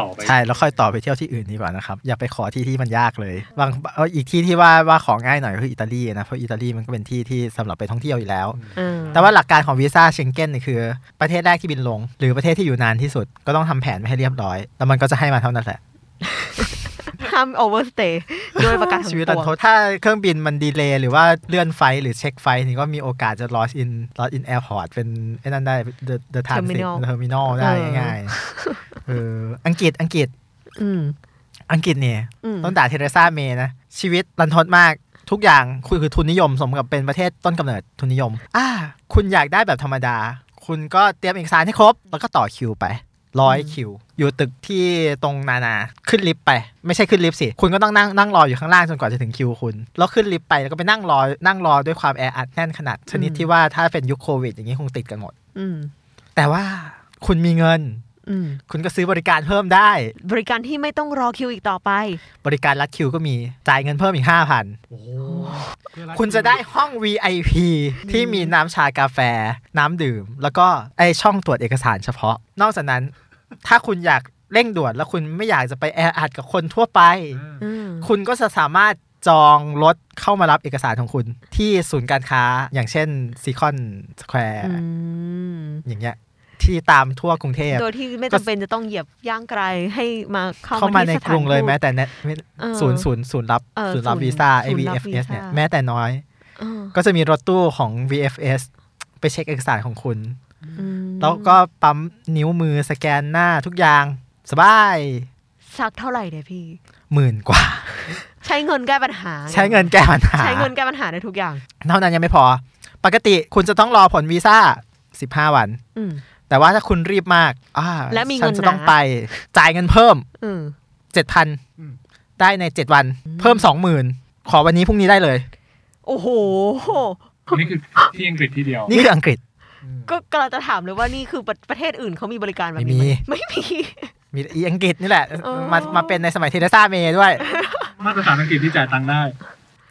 ต่อไปใช่แล้วค่อยต่อไปเที่ยวที่อื่นดีกว่านะครับ อย่าไปขอที่ที่มันยากเลย บางเอาอีกที่ที่ว่าว่าของง่ายหน่อยก็คืออิตาลีนะเพราะอิตาลีมันก็เป็นที่ที่สำหรับไปท่องเที่ยวอยู่แล้วเออแต่ว่าหลักการของวีซ่าเชงเก้นเนี่ยคือ ประเทศแรกที่บินลง หรือประเทศที่อยู่นานที่สุดก็ต้องทำแผนไว้ให้เรียบร้อย แล้วมันก็จะให้มาเท่านั้นแหละ ห้าม overstay ด้วยประกาศทั้งปวงชีวิตรันทดถ้าเครื่องบินมัน delay หรือว่าเลื่อน flight หรือเช็ค flight นี่ก็มีโอกาสจะ lost in lost in airport เป็นไอ้นั่นได้ the the transit Terminal terminal ได้เออง่ายๆเอออังกฤษอังกฤษอืมอังกฤษเนี่ยอืมต้องด่าเทเรซาเมย์นะ ชีวิตรันทดมากทุกอย่างคุณคือทุนนิยมสมกับเป็นประเทศต้นกำเนิดทุนนิยม อ่า คุณอยากได้แบบธรรมดา คุณก็เตรียมเอกสารให้ครบ แล้วก็ต่อคิวไป ร้อยอืมคิว อยู่ตึกที่ตรงนานาขึ้นลิฟต์ไป ไม่ใช่ขึ้นลิฟต์สิ คุณก็ต้องนั่งนั่งรออยู่ข้างล่างจนกว่าจะถึงคิวคุณ แล้วขึ้นลิฟต์ไปแล้วก็ไปนั่งรอนั่งรอด้วยความแออัดแน่นขนาด ชนิดที่ว่าถ้าเป็นยุคโควิด อย่างนี้คงติดกันหมดอืมแต่ว่าคุณมีเงินอืม คุณก็ซื้อบริการเพิ่มได้ บริการที่ไม่ต้องรอคิวอีกต่อไป บริการลัดคิวก็มีจ่ายเงินเพิ่มอีกห้าพันโอ้โหคุณจะได้ห้อง VIP ที่มีน้ำชากาแฟ น้ำดื่ม แล้วก็ไอช่องตรวจเอกสารเฉพาะ นอกจากนั้น ถ้าคุณอยากเร่งด่วนแล้วคุณไม่อยากจะไปแออัดกับคนทั่วไปอืมคุณก็จะสามารถจองรถเข้ามารับเอกสารของคุณ ที่ศูนย์การค้าอย่างเช่นซีคอนสแควร์อืมอย่างเงี้ย ที่ตามทั่วกรุงเทพโดยที่ไม่ก็จำเป็นจะต้องเหยียบย่างไกลให้มาเข้าเข้ามาในที่สถกรุงเลยทูตแม้แต่เน็ตเออศูนย์ศูนย์ศูนย์รับเออศูนย์รับศูนย์วีซ่าศูนย์รับ AVFS เนี่ยวีซ่าแม้แต่น้อยเออก็จะมีรถตู้ของ VFS ไปเช็คเอกสารของคุณอืมแล้วก็ปั๊มนิ้วมือสแกนหน้าทุกอย่างสบายสักเท่าไหร่เนี่ยพี่หมื่นกว่า ใช้เงินแก้ปัญหา ใช้เงินแก้ปัญหา ใช้เงินแก้ปัญหาได้ทุกอย่าง เท่านั้นยังไม่พอ ปกติคุณจะต้องรอผลวีซ่า15วันอืม แต่ว่าถ้าคุณรีบมากอ่าและมีเงินฉันจะต้องหนาไป จ่ายเงินเพิ่มอืม7,000ได้ใน7วัน เพิ่ม20,000ขอวันนี้พรุ่งนี้ได้เลย โอ้โหนี่คือที่อังกฤษที่เดียว นี่คืออังกฤษ ก็กำลังจะถามเลยว่านี่คือประประเทศอื่นเขามีบริการแบบไม่นี้มีไหมไม่มีมีอีอังกฤษนี่แหละอ๋อมามาเป็นในสมัยเทเรซาเมย์ด้วย มาตรฐานอังกฤษที่จ่ายตังค์ได้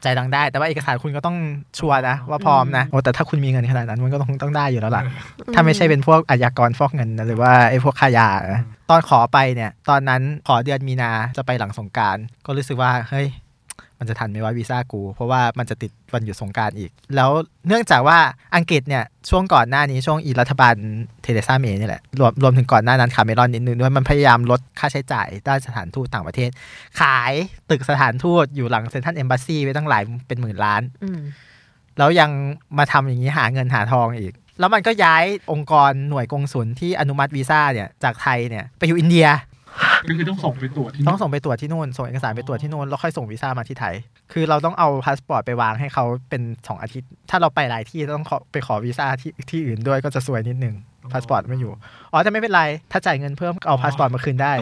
ใจดังได้ แต่ว่าเอกสารคุณก็ต้องชัวร์นะ ว่าพร้อมนะโอ้แต่ถ้าคุณมีเงินขนาดนั้นมันก็ต้องต้องได้อยู่แล้วล่ะ ถ้าไม่ใช่เป็นพวกอาชญากรฟอกเงินนะหรือว่าไอ้พวกค้ายานะตอนขอไปเนี่ย ตอนนั้นขอเดือนมีนาจะไปหลังสงกรารก็รู้สึกว่าเฮ้ย มันจะทันไหมว่าวีซ่ากู เพราะว่ามันจะติดวันหยุดสงกรารอีก แล้วเนื่องจากว่าอังกฤษเนี่ย ช่วงก่อนหน้านี้ช่วงอีรัฐบาลเทเรซาเมย์นี่แหละ รวมรวมถึงก่อนหน้านั้นคาเมรอนนิดนึงด้วยมันพยายามลดค่าใช้จ่ายด้านสถานทูตต่างประเทศ ขายตึกสถานทูตอยู่หลังเซนทรัลเอมบ s ซีไว้ตั้งหลายเป็นหมื่นล้านอืมแล้วยังมาทำอย่างนี้หาเงินหาทองอีก แล้วมันก็ย้ายองค์กรหน่วยกงสุลที่อนุมัติวีซ่าเนี่ยจากไทยเนี่ยไปอยู่อินเดีย ก็คือต้องส่งไปตรวจที่ต้องส่งไปตรวจที่นู่นส่งเอกสารไปตรวจที่นู่นแล้วค่อยส่งวีซ่ามาที่ไทย คือเราต้องเอาพาสปอร์ตไปวางให้เขาเป็น2อาทิตย์ ถ้าเราไปหลายที่ต้องขอไปขอวีซ่าที่ที่อื่นด้วยก็จะซวยนิดนึงพาสปอร์ตไม่อยู่ อ๋อแต่ไม่เป็นไร ถ้าจ่ายเงินเพิ่มเอาพาสปอร์ตมาคืนได้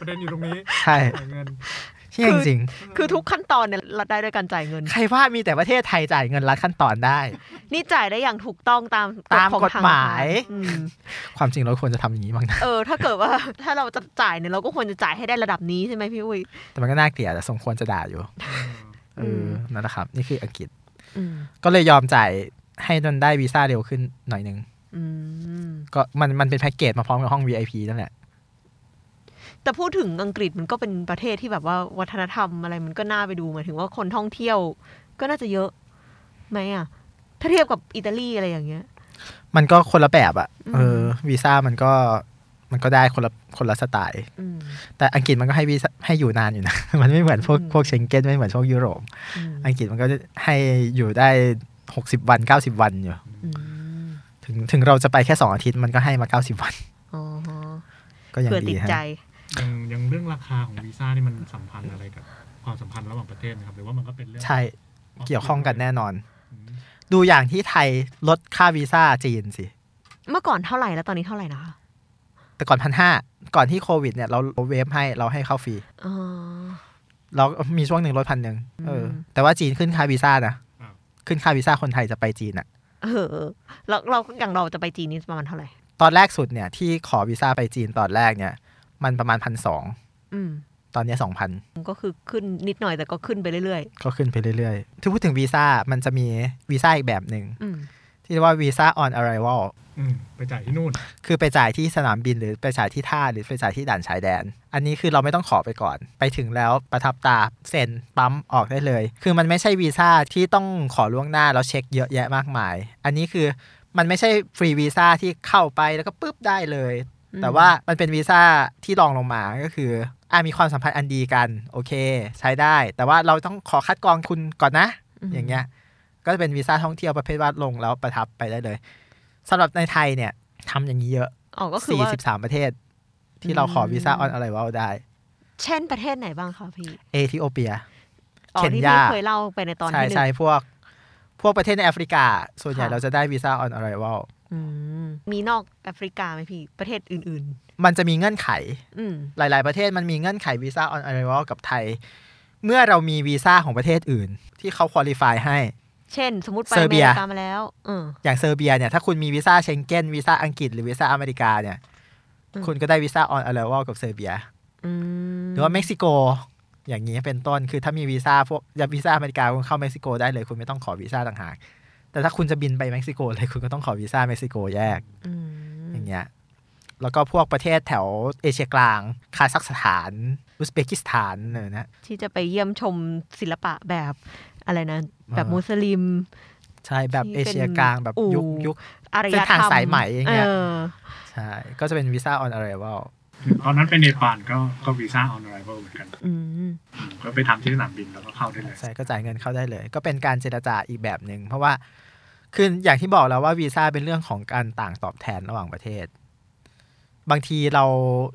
ประเด็นอยู่ตรงนี้ ใช่จ่ายเงิน เหี้ยจริง คือทุกขั้นตอนเนี่ยลัดได้ด้วยการจ่ายเงินๆใครว่ามีแต่ประเทศไทยจ่ายเงินลัดขั้นตอนได้ นี่จ่ายได้อย่างถูกต้องตามตามของกฎทงหมายอืมความจริงเราควรจะทำอย่างนี้บ้างนะเออถ้าเกิดว่าถ้าเราจะจ่ายเนี่ยเราก็ควรจะจ่ายให้ได้ระดับนี้ใช่ไหมพี่อุ้ยแต่มันก็น่าเกลียดแต่สมควรจะด่าอยู่เออมนั่นแหละครับ นี่คืออังกฤษอืมก็เลยยอมจ่ายให้จนได้วีซ่าเร็วขึ้นหน่อยหนึ่งอืมก็มันมันเป็นแพ็กเกจมาพร้อมกับห้อง VIP นั่นแหละ แต่พูดถึงอังกฤษมันก็เป็นประเทศที่แบบว่าวัฒนธรรมอะไรมันก็น่าไปดูหมายถึงว่าคนท่องเที่ยว ก็น่าจะเยอะไหมอะ ถ้าเทียบกับอิตาลีอะไรอย่างเงี้ย มันก็คนละแบบอะอืมเออวีซ่ามันก็มันก็ได้คนละคนละสไตล์อืมแต่อังกฤษมันก็ให้วีซ่าให้อยู่นานอยู่นะ มันไม่เหมือนพวกอืมพวกเชงเก้นไม่เหมือนพวกยุโรปอืมอังกฤษมันก็ให้อยู่ได้หกสิบวันเก้าสิบวันอยู่อืมถึงถึงเราจะไปแค่สองอาทิตย์มันก็ให้มาเก้าสิบวันอ๋อฮะก็ยังเผื่อดีติดฮะใจ ยังยังเรื่องราคาของวีซ่านี่มันสัมพันธ์อะไรกับ ความสัมพันธ์ระหว่างประเทศนะครับหรือว่ามันก็เป็นเรื่องใช่เกี่ยวข้องกันแน่นอนอืมดูอย่างที่ไทยลดค่าวีซ่าจีนสิ เมื่อก่อนเท่าไหร่แล้วตอนนี้เท่าไหร่นะคะแต่ก่อนพันห้าก่อนที่โควิดเนี่ยเราเวฟให้เราให้เข้าฟรีอ๋อเรามีช่วงหนึ่งลดพันหนึ่งเออมแต่ว่าจีนขึ้นค่าวีซ่านะขึ้นค่าวีซ่าคนไทยจะไปจีนอะเออแล้วเราอย่างเราจะไปจีนนี่ประมาณเท่าไหร่ ตอนแรกสุดเนี่ยที่ขอวีซ่าไปจีนตอนแรกเนี่ย มันประมาณพันสองอืมตอนเนี้สองพันก็คือขึ้นนิดหน่อยแต่ก็ขึ้นไปเรื่อยก็ขึ้นไปเรื่อยๆที่พูดถึงวีซ่ามันจะมีวีซ่าอีกแบบหนึ่งๆอืมที่เรียกว่าวีซ่า on arrival อืมไปจ่ายที่นู่น คือไปจ่ายที่สนามบินหรือไปจ่ายที่ท่าหรือไปจ่ายที่ด่านชายแดน อันนี้คือเราไม่ต้องขอไปก่อน ไปถึงแล้วประทับตาเซ็นปั๊มออกได้เลย คือมันไม่ใช่วีซ่าที่ต้องขอล่วงหน้าแล้วเช็คเยอะแยะมากมาย อันนี้คือมันไม่ใช่ฟรีวีซ่าที่เข้าไปแล้วก็ปุ๊บได้เลยอืม แต่ว่ามันเป็นวีซ่าที่รองลงมาก็คืออะมีความสัมพันธ์อันดีกัน โอเค ใช้ได้ แต่ว่าเราต้องขอคัดกรองคุณก่อนนะ อย่างเงี้ย ก็จะเป็นวีซ่าท่องเที่ยวประเภทว่าลงแล้วประทับไปได้เลยสำหรับในไทยเนี่ยทำอย่างนี้เยอะอ๋อก็คือว่า43ประเทศ ที่เราขอวีซ่า on arrival ได้ เช่นประเทศไหนบ้างคะพี่ เอธิโอเปียอ๋อเคนที่ยาพี่เคยเล่าไปในตอนใช่ที่หนึ่งใช่พวก พวกประเทศในแอฟริกา ส่วนใหญ่ค่ะเราจะได้วีซ่า on arrival อื มมีนอกแอฟริกาไหมพี่ประเทศอื่นมันจะมีเงื่อนไขๆอืมหลาย ๆ ประเทศมันมีเงื่อนไขวีซ่าออนอ r r i v a l กับไทย เมื่อเรามีวีซ่าของประเทศอื่น ที่เขา qualify ให้ เช่น สมมติไปเซอร์เบียอเมริกามาแล้วเอออย่างเซอร์เบียเนี่ยถ้าคุณมีวีซ่าเชงเก้นวีซ่าอังกฤษหรือวีซ่าอเมริกาเนี่ยอืมคุณก็ได้วีซ่าออนอ r r i v a l กับเซอร์เบียอืมหรือว่าเม็กซิโกอย่างนี้เป็นต้นคือถ้ามีวีซ่าพวกยาวีซ่าอเมริกาคุณเข้าเม็กซิโกได้เลย คุณไม่ต้องขอวีซ่าต่างหาก แต่ถ้าคุณจะบินไปเม็กซิโกเลยคุณก็ต้องขอวีซ่าเม็กซิโกแยกอืมอย่างเงี้ยแล้วก็พวกประเทศแถวเอเชียกลาง คาซัคสถาน อุซเบกิสถานเนี่ยนะ ที่จะไปเยี่ยมชมศิลปะแบบอะไรนะ แบบอ่ามุมุสลิม ใช่แบบที่เอเป็นเชียกลางแบบยุคอู่ยุคอารยเส้นธรทางรมสายไหมอย่างเงี้ยเออใช่ ก็จะเป็นวีซ่าออนอ r r i v a l ตอนนั้นไปเนปาลก็ก็วีซ่าออนไรเวลเหมือนกันอืมอืมก็ไปทำที่สนามบินแล้วก็เข้าได้เลยใช่ก็จ่ายเงินเข้าได้เลย ก็เป็นการเจรจาอีกแบบหนึ่งเพราะว่าคืออย่างที่บอกแล้วว่าวีซ่าเป็นเรื่องของการต่างตอบแทนระหว่างประเทศ บางทีเรา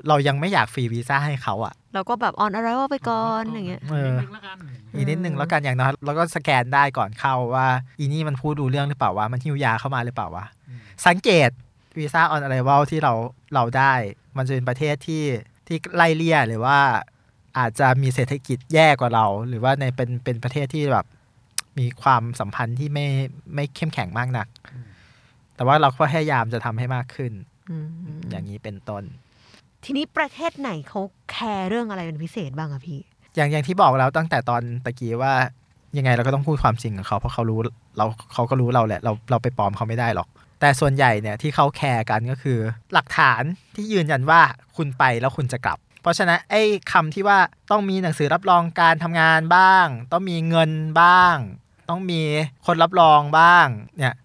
เรายังไม่อยากฟรีวีซ่าให้เขาอะเราก็แบบออนอะไรว่าไปก่อนอย่างเงี้ยเออนิดนึงแล้วกันอีกนิดนึงแล้วกันอย่างน้อยเราก็สแกนได้ก่อนเข้าว่า อีนี่มันพูดดูเรื่องหรือเปล่าวะมันหิวยาเข้ามาหรือเปล่าวะอืมสังเกตวีซ่าออนอะไรว l ที่เราเราได้ มันจะเป็นประเทศที่ที่ไล่เลี่ยหรือว่าอาจจะมีเศรษฐกิจแย่กว่าเรา หรือว่าในเป็นเป็นประเทศที่แบบมีความสัมพันธ์ที่ไม่ไม่เข้มแข็งมากนัก แต่ว่าเราก็พยายามจะทำให้มากขึ้นอืมอย่างนี้เป็นต้น ทีนี้ประเทศไหนเขาแคร์เรื่องอะไรเป็นพิเศษบ้างอะพี่อย่างอย่างที่บอกแล้วตั้งแต่ตอนตะกี้ว่ายังไงเราก็ต้องพูดความจริงกับเขาเพราะเขารู้เราเขาก็รู้เราแหละ เราเราไปปลอมเขาไม่ได้หรอก แต่ส่วนใหญ่เนี่ยที่เขาแคร์กันก็คือ หลักฐานที่ยืนยันว่าคุณไปแล้วคุณจะกลับ เพราะฉะนั้นไอ้คำที่ว่าต้องมีหนังสือรับรองการทำงานบ้าง ต้องมีเงินบ้าง ต้องมีคนรับรองบ้างเนี่ย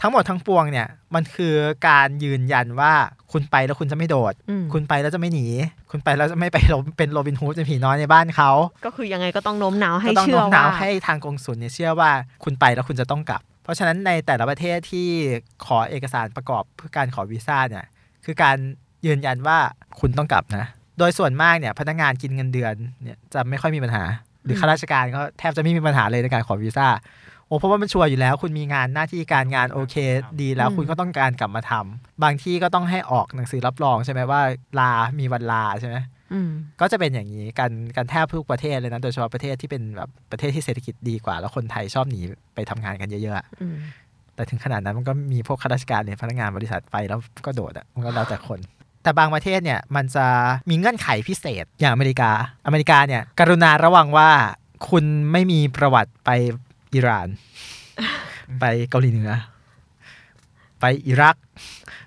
ทั้งหมดทั้งปวงเนี่ยมันคือการยืนยันว่าคุณไปแล้วคุณจะไม่โดดอืมคุณไปแล้วจะไม่หนี คุณไปแล้วจะไม่ไปโรเป็นโรบินฮูดเป็นผีน้อยในบ้านเขา ก็คือยังไงก็ต้องโน้มน้าวให้ก็ต้องเชื่อโน้มน้าว่าวให้ทางกงสุลเนี่ยเชื่อว่า คุณไปแล้วคุณจะต้องกลับ เพราะฉะนั้นในแต่ละประเทศที่ขอเอกสารประกอบเพื่อการขอวีซ่าเนี่ยคือการยืนยันว่าคุณต้องกลับนะ โดยส่วนมากเนี่ยพนักงานกินเงินเดือนเนี่ยจะไม่ค่อยมีปัญหา หรือข้าราชการก็แทบจะไม่มีปัญหาเลยในการขอวีซ่าโอ้เพราะว่ามันชัวร์อยู่แล้ว คุณมีงานหน้าที่การงานโอเค ดีแล้วอืมคุณก็ต้องการกลับมาทำบางที่ก็ต้องให้ออกหนังสือรับรองใช่ไหมว่าลา มีวันลาใช่ไหมอืม ก็จะเป็นอย่างนี้กันกันแทบทุกประเทศเลยนะ โดยเฉพาะประเทศที่เป็นแบบประเทศที่เศรษฐกิจดีกว่า แล้วคนไทยชอบหนีไปทำงานกันเยอะๆอะอืมแต่ถึงขนาดนั้นมันก็มีพวกข้าราชการเนี่ยพนักงานบริษัทไปแล้วก็โดดอะมันก็แล้วแต่คน แต่บางประเทศเนี่ยมันจะมีเงื่อนไขพิเศษอย่างอเมริกา อเมริกาเนี่ย กรุณาระวังว่าคุณไม่มีประวัติไปอิหร่าน ไปเกาหลีเหนือไปอิรัก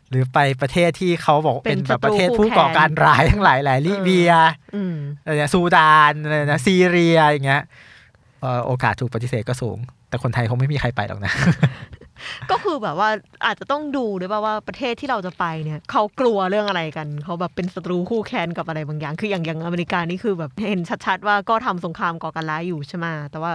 หรือไปประเทศที่เขาบอกเป็นแบบประเทศผู้ก่อการร้ายทั้งหลายแหละลิเบียอืมอะไรเนี่ยซูดานอะไรนะซีเรียอย่างเงี้ยเอ่อโอกาสถูกปฏิเสธก็สูง แต่คนไทยคงไม่มีใครไปหรอกนะ ก็คือแบบว่าอาจจะต้องดูด้วยป่ะว่าประเทศที่เราจะไปเนี่ยเขากลัวเรื่องอะไรกันเขาแบบเป็นศัตรูคู่แค้นกับอะไรบางอย่าง คืออย่างอย่างอเมริกานี่คือแบบเห็นชัดๆว่าก็ทำสงครามก่อการร้ายอยู่ใช่ไหมแต่ว่า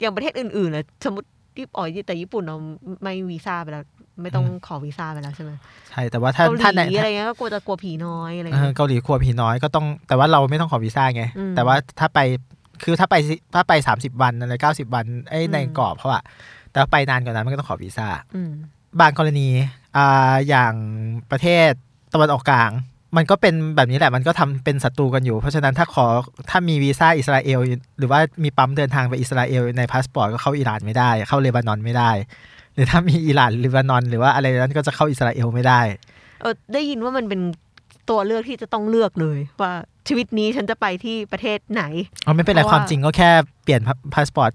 อย่างประเทศอื่นๆเลยสมมติที่อ๋อแต่ญี่ปุ่นเราไม่วีซ่าไปแล้ว ไม่ต้องขอวีซ่าไปแล้วใช่ไหมใช่แต่ว่าถ้าเกาหถ้าในลีอะไรเงี้ยก็กลัวจะกลัวผีน้อยอะไรเออเงี้ยเกาหลีครัวผีน้อยก็ต้องแต่ว่าเราไม่ต้องขอวีซ่าไงอืมแต่ว่าถ้าไปคือถ้าไปสิถ้าไปสามสิบวันอะไรเก้าสิบวันไอ้ยอืมในกรอบเขาอะแต่ว่าไปนานกว่านั้นมันก็ต้องขอวีซ่าอืมบางกรณีอ่าอย่างประเทศตะวันออกกลาง มันก็เป็นแบบนี้แหละมันก็ทำเป็นศัตรูกันอยู่ เพราะฉะนั้นถ้าขอถ้ามีวีซ่าอิสราเอลหรือว่ามีปั๊มเดินทางไปอิสราเอลในพาสปอร์ตก็เข้าอิหร่านไม่ได้ เข้าเลบานอนไม่ได้ หรือถ้ามีอิหร่านเลบานอน หรือว่าอะไรนั้นก็จะเข้าอิสราเอลไม่ได้ เออได้ยินว่ามันเป็นตัวเลือกที่จะต้องเลือกเลย ว่าชีวิตนี้ฉันจะไปที่ประเทศไหนอ๋อไม่เป็นไรเพราะว่าความจริงก็แค่เปลี่ยนพาสปอร์ต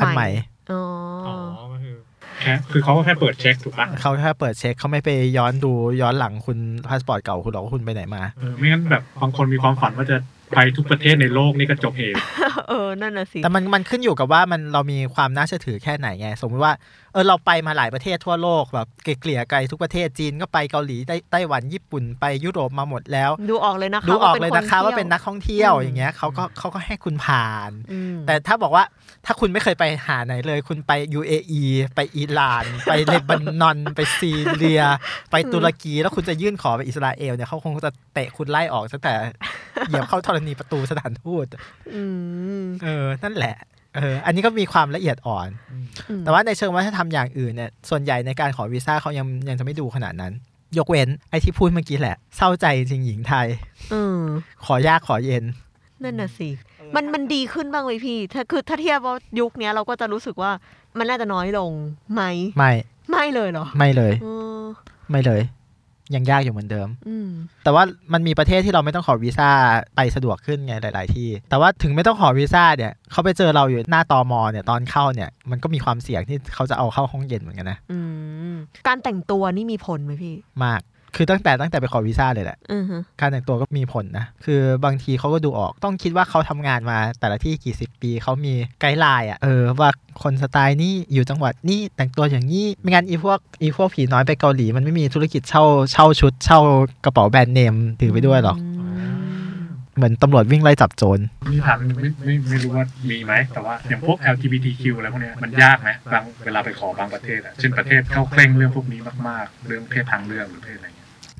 อันใหม่อ๋ออ๋ออก็คือแค่คือเขาก็แค่เปิดเช็คถูกปะเขาแค่เปิดเช็คเขาไม่ไปย้อนดูย้อนหลังคุณพาสปอร์ตเก่าคุณหรอกว่าคุณไปไหนมาเออไม่งั้นแบบบางคนมีความฝันว่าจะ ไปทุกประเทศในโลกนี่ก็จบเห่เออนั่นน่ะสิแต่มันมันขึ้นอยู่กับว่ามันเรามีความน่าเชื่อถือแค่ไหนไงสมมติว่าเออเราไปมาหลายประเทศทั่วโลกแบบเกลี่ยไกลทุกประเทศจีนก็ไปเกาหลีไต้ไต้หวันญี่ปุ่นไปยุโรปมาหมดแล้ว ดูออกเลยนะคะดูออกป็เลยนะคะว่าเป็นนักท่องเที่ยวอืมอย่างเงี้ยเขาก็เขาก็ให้คุณผ่านอืมแต่ถ้าบอกว่าถ้าคุณไม่เคยไปหาไหนเลย คุณไป UAE ไปอิหร่าน ไปเลบานอน ไปซีเรีย ไปตุรกีแล้วคุณจะยื่นขอไปอิสราเอลเนี่ยเขาคงจะเตะคุณไล่ออกตั้งแต่เหยียบเข้าธรณีประตูสถานทูตอืมเออ นั่นแหละ เออ อันนี้ก็มีความละเอียดอ่อนอืมอืมแต่ว่าในเชิงวัฒนธรรมอย่างอื่นเนี่ย ส่วนใหญ่ในการขอวีซ่าเขายังยังจะไม่ดูขนาดนั้น ยกเว้นไอ้ที่พูดเมื่อกี้แหละ เศร้าใจจริงหญิงไทยเออขอยากขอเย็น นั่นน่ะสิ มันมันดีขึ้นบ้างไหมพี่ ถ้าคือถ้าเทียบว่ายุคเนี้ยเราก็จะรู้สึกว่ามันน่าจะน้อยลงไหม ไม่ ไม่เลยเหรอ ไม่เลยเออไม่เลย ยังยากอยู่เหมือนเดิมอืมแต่ว่ามันมีประเทศที่เราไม่ต้องขอวีซ่าไปสะดวกขึ้นไงหลาย ๆ ที่ แต่ว่าถึงไม่ต้องขอวีซ่าเนี่ยเขาไปเจอเราอยู่หน้าตอมอเนี่ยตอนเข้าเนี่ยมันก็มีความเสี่ยงที่เขาจะเอาเข้าห้องเย็นเหมือนกันนะอืมการแต่งตัวนี่มีผลไหมพี่ มาก คือตั้งแต่ตั้งแต่ไปขอวีซ่าเลยแหละอือฮึการแต่งตัวก็มีผลนะ คือบางทีเขาก็ดูออกต้องคิดว่าเขาทำงานมาแต่ละที่กี่สิบปีเขามี guideline อะเออว่าคนสไตล์นี้อยู่จังหวัดนี้แต่งตัวอย่างนี้ไม่งั้นอีพวกอีพวกผีน้อยไปเกาหลี มันไม่มีธุรกิจเช่าเช่าชุด เช่ากระเป๋าแบรนด์เนมถือไปด้วยหรอกเหมือนตำรวจวิ่งไล่จับโจรมีถามหนึ่งไม่ไม่ไม่รู้ว่ามีไหม แต่ว่าอย่างพวก LGBTQ อะไรพวกเนี้ยมันยากไหมบางเวลาไปขอบางประเทศอะเช่นประเทศเขาเคร่งเรื่องพวกนี้มากๆ เรื่องเพศทางเลือกหรือเพศอะไรเงี้ย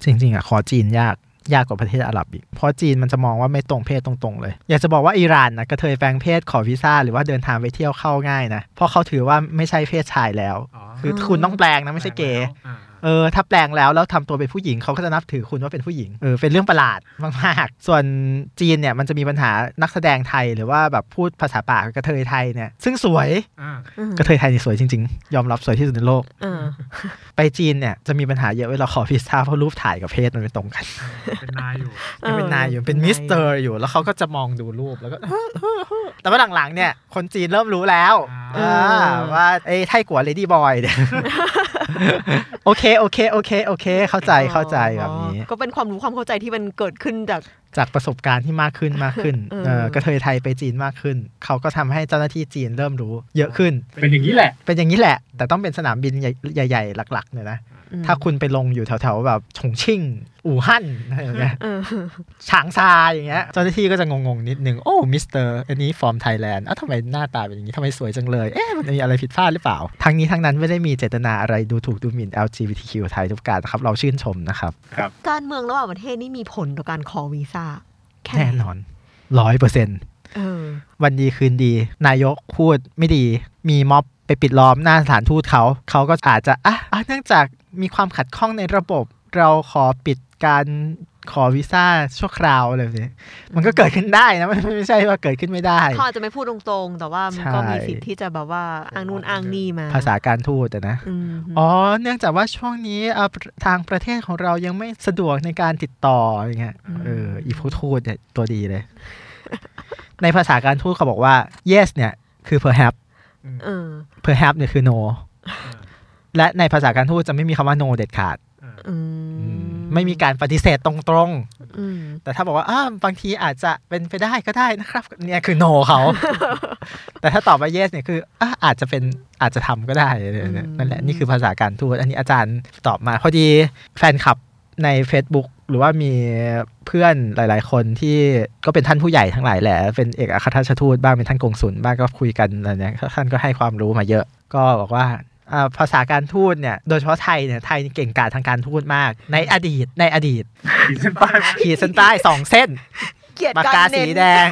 จริงๆอะขอจีนยากยากกว่าประเทศอาหรับอีก เพราะจีนมันจะมองว่าไม่ตรงเพศตรงๆเลย อยากจะบอกว่าอิหร่านนะกระเทยแปลงเพศขอวีซ่าหรือว่าเดินทางไปเที่ยวเข้าง่ายนะ เพราะเขาถือว่าไม่ใช่เพศชายแล้ว คือคุณต้องแปลงนะไม่ใช่เกย์อ่า เออถ้าแปลงแล้วแล้วทำตัวเป็นผู้หญิงเขาก็จะนับถือคุณว่าเป็นผู้หญิงเออเป็นเรื่องประหลาดมากๆ ส่วนจีนเนี่ยมันจะมีปัญหานักแสดงไทยหรือว่าแบบพูดภาษาปากกระเทยไทยเนี่ยซึ่งสวยอ่าอืมกระเทยไทยนี่สวยจริง ๆ ยอมรับสวยที่สุดในโลกเออไปจีนเนี่ยจะมีปัญหาเยอะเวลาขอวีซ่าเพราะรูปถ่ายกับเพศมันไม่ตรงกัน เป็นนายอยู่ยังเป็นนายอยู่เป็นมิสเตอร์อยู่แล้วเขาก็จะมองดูรูปแล้วก็แต่ว่าหลังๆเนี่ยคนจีนเริ่มรู้แล้วอ่าอ่าว่าไอ้泰国 ladyboy เนี่ย โอเคโอเคโอเคโอเค เข้าใจเข้าใจแบบนี้ ก็เป็นความรู้ความเข้าใจที่มันเกิดขึ้นจากจากประสบการณ์ที่มากขึ้นมากขึ้นเออเออกระเทยไทยไปจีนมากขึ้น เขาก็ทำให้เจ้าหน้าที่จีนเริ่มรู้ เยอะขึ้น เป็นอย่างนี้แหละ เป็นอย่างนี้แหละ แต่ต้องเป็นสนามบินใหญ่ๆหลักๆเนี่ยนะอืม ถ้าคุณไปลงอยู่แถวๆแบบฉงชิ่ง อู่ฮั่นอะไรอย่างเงี้ยเออฉางซาอย่างเงี้ยเจ้าหน้าที่ก็จะงงๆ นิดนึง โอ้มิสเตอร์อันนี้ from Thailand อ้าวทำไมหน้าตาเป็นอย่างนี้ทำไมสวยจังเลย เอ๊ะมันมีอะไรผิดพลาดหรือเปล่า ทั้งนี้ทั้งนั้นไม่ได้มีเจตนาอะไรดูถูกดูหมิ่น LGBTQ ไทยทุกท่านนะครับ เราชื่นชมนะครับ การเมืองระหว่างประเทศนี่มีผลต่อการขอวีซ่าแค่ไหแน่นอนร้อยเปอร์เซ็นต์เออ วันดีคืนดี นายกพูดไม่ดี มีม็อบไปปิดล้อมหน้าสถานทูตเขา เขาก็อาจจะอะอะเนื่องจากมีความขัดข้องในระบบ เราขอปิดการขอวีซ่าชั่วคราวอะไรแบบนี้มันก็เกิดขึ้นได้นะไม่ไม่ใช่ว่าเกิดขึ้นไม่ได้เขาอาจจะไม่พูดตรงๆ แต่ว่ามันก็ใช่มีสิทธิ์ที่จะแบบว่าอ้างนู่นอ้างนี่มา ภาษาการทูตอะนะอืมอ๋อ เนื่องจากว่าช่วงนี้อะทางประเทศของเรายังไม่สะดวกในการติดต่ออย่างเงี้ยเอออีผู้ทูตเนี่ยตัวดีเลย ในภาษาการทูตเขาบอกว่า yes เนี่ยคือ perhaps เออ perhaps เนี่ยคือ no และในภาษาการทูตจะไม่มีคำว่า no เด็ดขาดอืมไม่มีการปฏิเสธตรงอืมๆแต่ถ้าบอกว่าอ้าบางทีอาจจะเป็นไปได้ก็ได้นะครับ เนี่ยคือ no เขา แต่ถ้าตอบว่า yes เนี่ยคืออะอาจจะเป็นอาจจะทำก็ได้เนี่ยนั่นแหละนี่คือภาษาการทูตอันนี้อาจารย์ตอบมา พอดีแฟนคลับใน Facebook หรือว่ามีเพื่อนหลาย ๆ คนที่ก็เป็นท่านผู้ใหญ่ทั้งหลายแหละ เป็นเอกอัครราชทูตบ้างเป็นท่านกงสุลบ้างก็คุยกันอะไรเนี่ยท่านก็ให้ความรู้มาเยอะ ก็บอกว่าอ่าภาษาการทูตเนี่ยโดยเฉพาะไทยเนี่ยไทยนี่เก่งกาจทางการทูตมาก ในอดีตในอดีตขีดเส้นใต้ขีดเส้นใต้สองเส้นเกลียดปากการกาเน้สีนแดง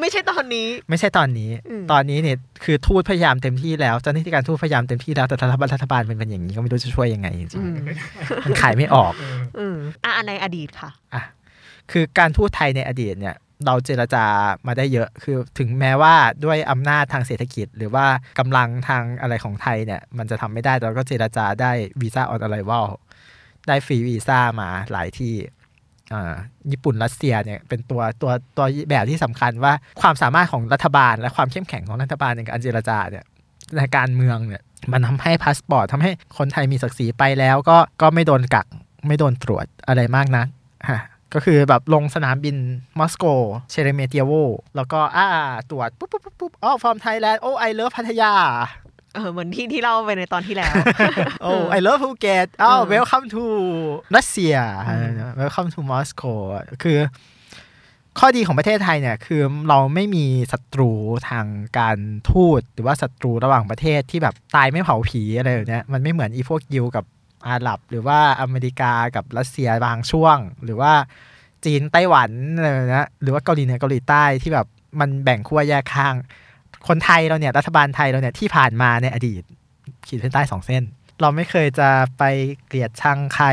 ไม่ใช่ตอนนี้ ไม่ใช่ตอนนี้อืมตอนนี้เนี่ยคือทูตพยายามเต็มที่แล้วเจ้าหน้าที่การทูตพยายามเต็มที่แล้วแต่รัฐบาลรัฐบาลเป็นเป็นอย่างนี้ก็ไม่รู้จะช่วยยังไงจริงอืมๆมันขายไม่ออกอืมอะอันในอดีตค่ะอะคือการทูตไทยในอดีตเนี่ยเราเจรจามาได้เยอะ คือถึงแม้ว่าด้วยอำนาจทางเศรษฐกิจ หรือว่ากำลังทางอะไรของไทยเนี่ย มันจะทำไม่ได้แต่เราก็เจรจาได้วีซ่าออนอะไรวลได้ฟรีวีซ่ามาหลายที่อ่า ญี่ปุ่นรัสเซียเนี่ยเป็นตัวตัวตัวแบบที่สำคัญว่าความสามารถของรัฐบาล และความเข้มแข็งของรัฐบาลในการเจรจาเนี่ยในการเมืองเนี่ยมันทำให้พาสปอร์ตทำให้คนไทยมีศักดิ์ศรีไปแล้วก็ก็ไม่โดนกักไม่โดนตรวจอะไรมากนักฮะก็คือแบบลงสนามบินมอสโกเชเรเมเตียโวแล้วก็อ่าตรวจปุ๊บปุ๊บปุ๊บปุ๊บอ๋อ from Thailand โอ้ I love พัทยา เออเหมือนที่ที่เล่าไปในตอนที่แล้ว โอ้ I love ภูเก็ตอ้าวเออ welcome toรัสเซียอืมเวลคัมทูมอสโกคือข้อดีของประเทศไทยเนี่ยคือเราไม่มีศัตรูทางการทูตหรือว่าศัตรูระหว่างประเทศที่แบบตายไม่เผาผีอะไรแบบเนี้ยมันไม่เหมือนอีพวกยิวกับอาหรับ หรือว่าอเมริกากับรัสเซียบางช่วง หรือว่าจีนไต้หวันอะไรแบบเนี้ยหรือว่าเกาหลีเหนือเกาหลีใต้ที่แบบมันแบ่งขั้วแยกข้าง คนไทยเราเนี่ยรัฐบาลไทยเราเนี่ยที่ผ่านมาในอดีต ขีดเส้นใต้สองเส้น เราไม่เคยจะไปเกลียดชังใคร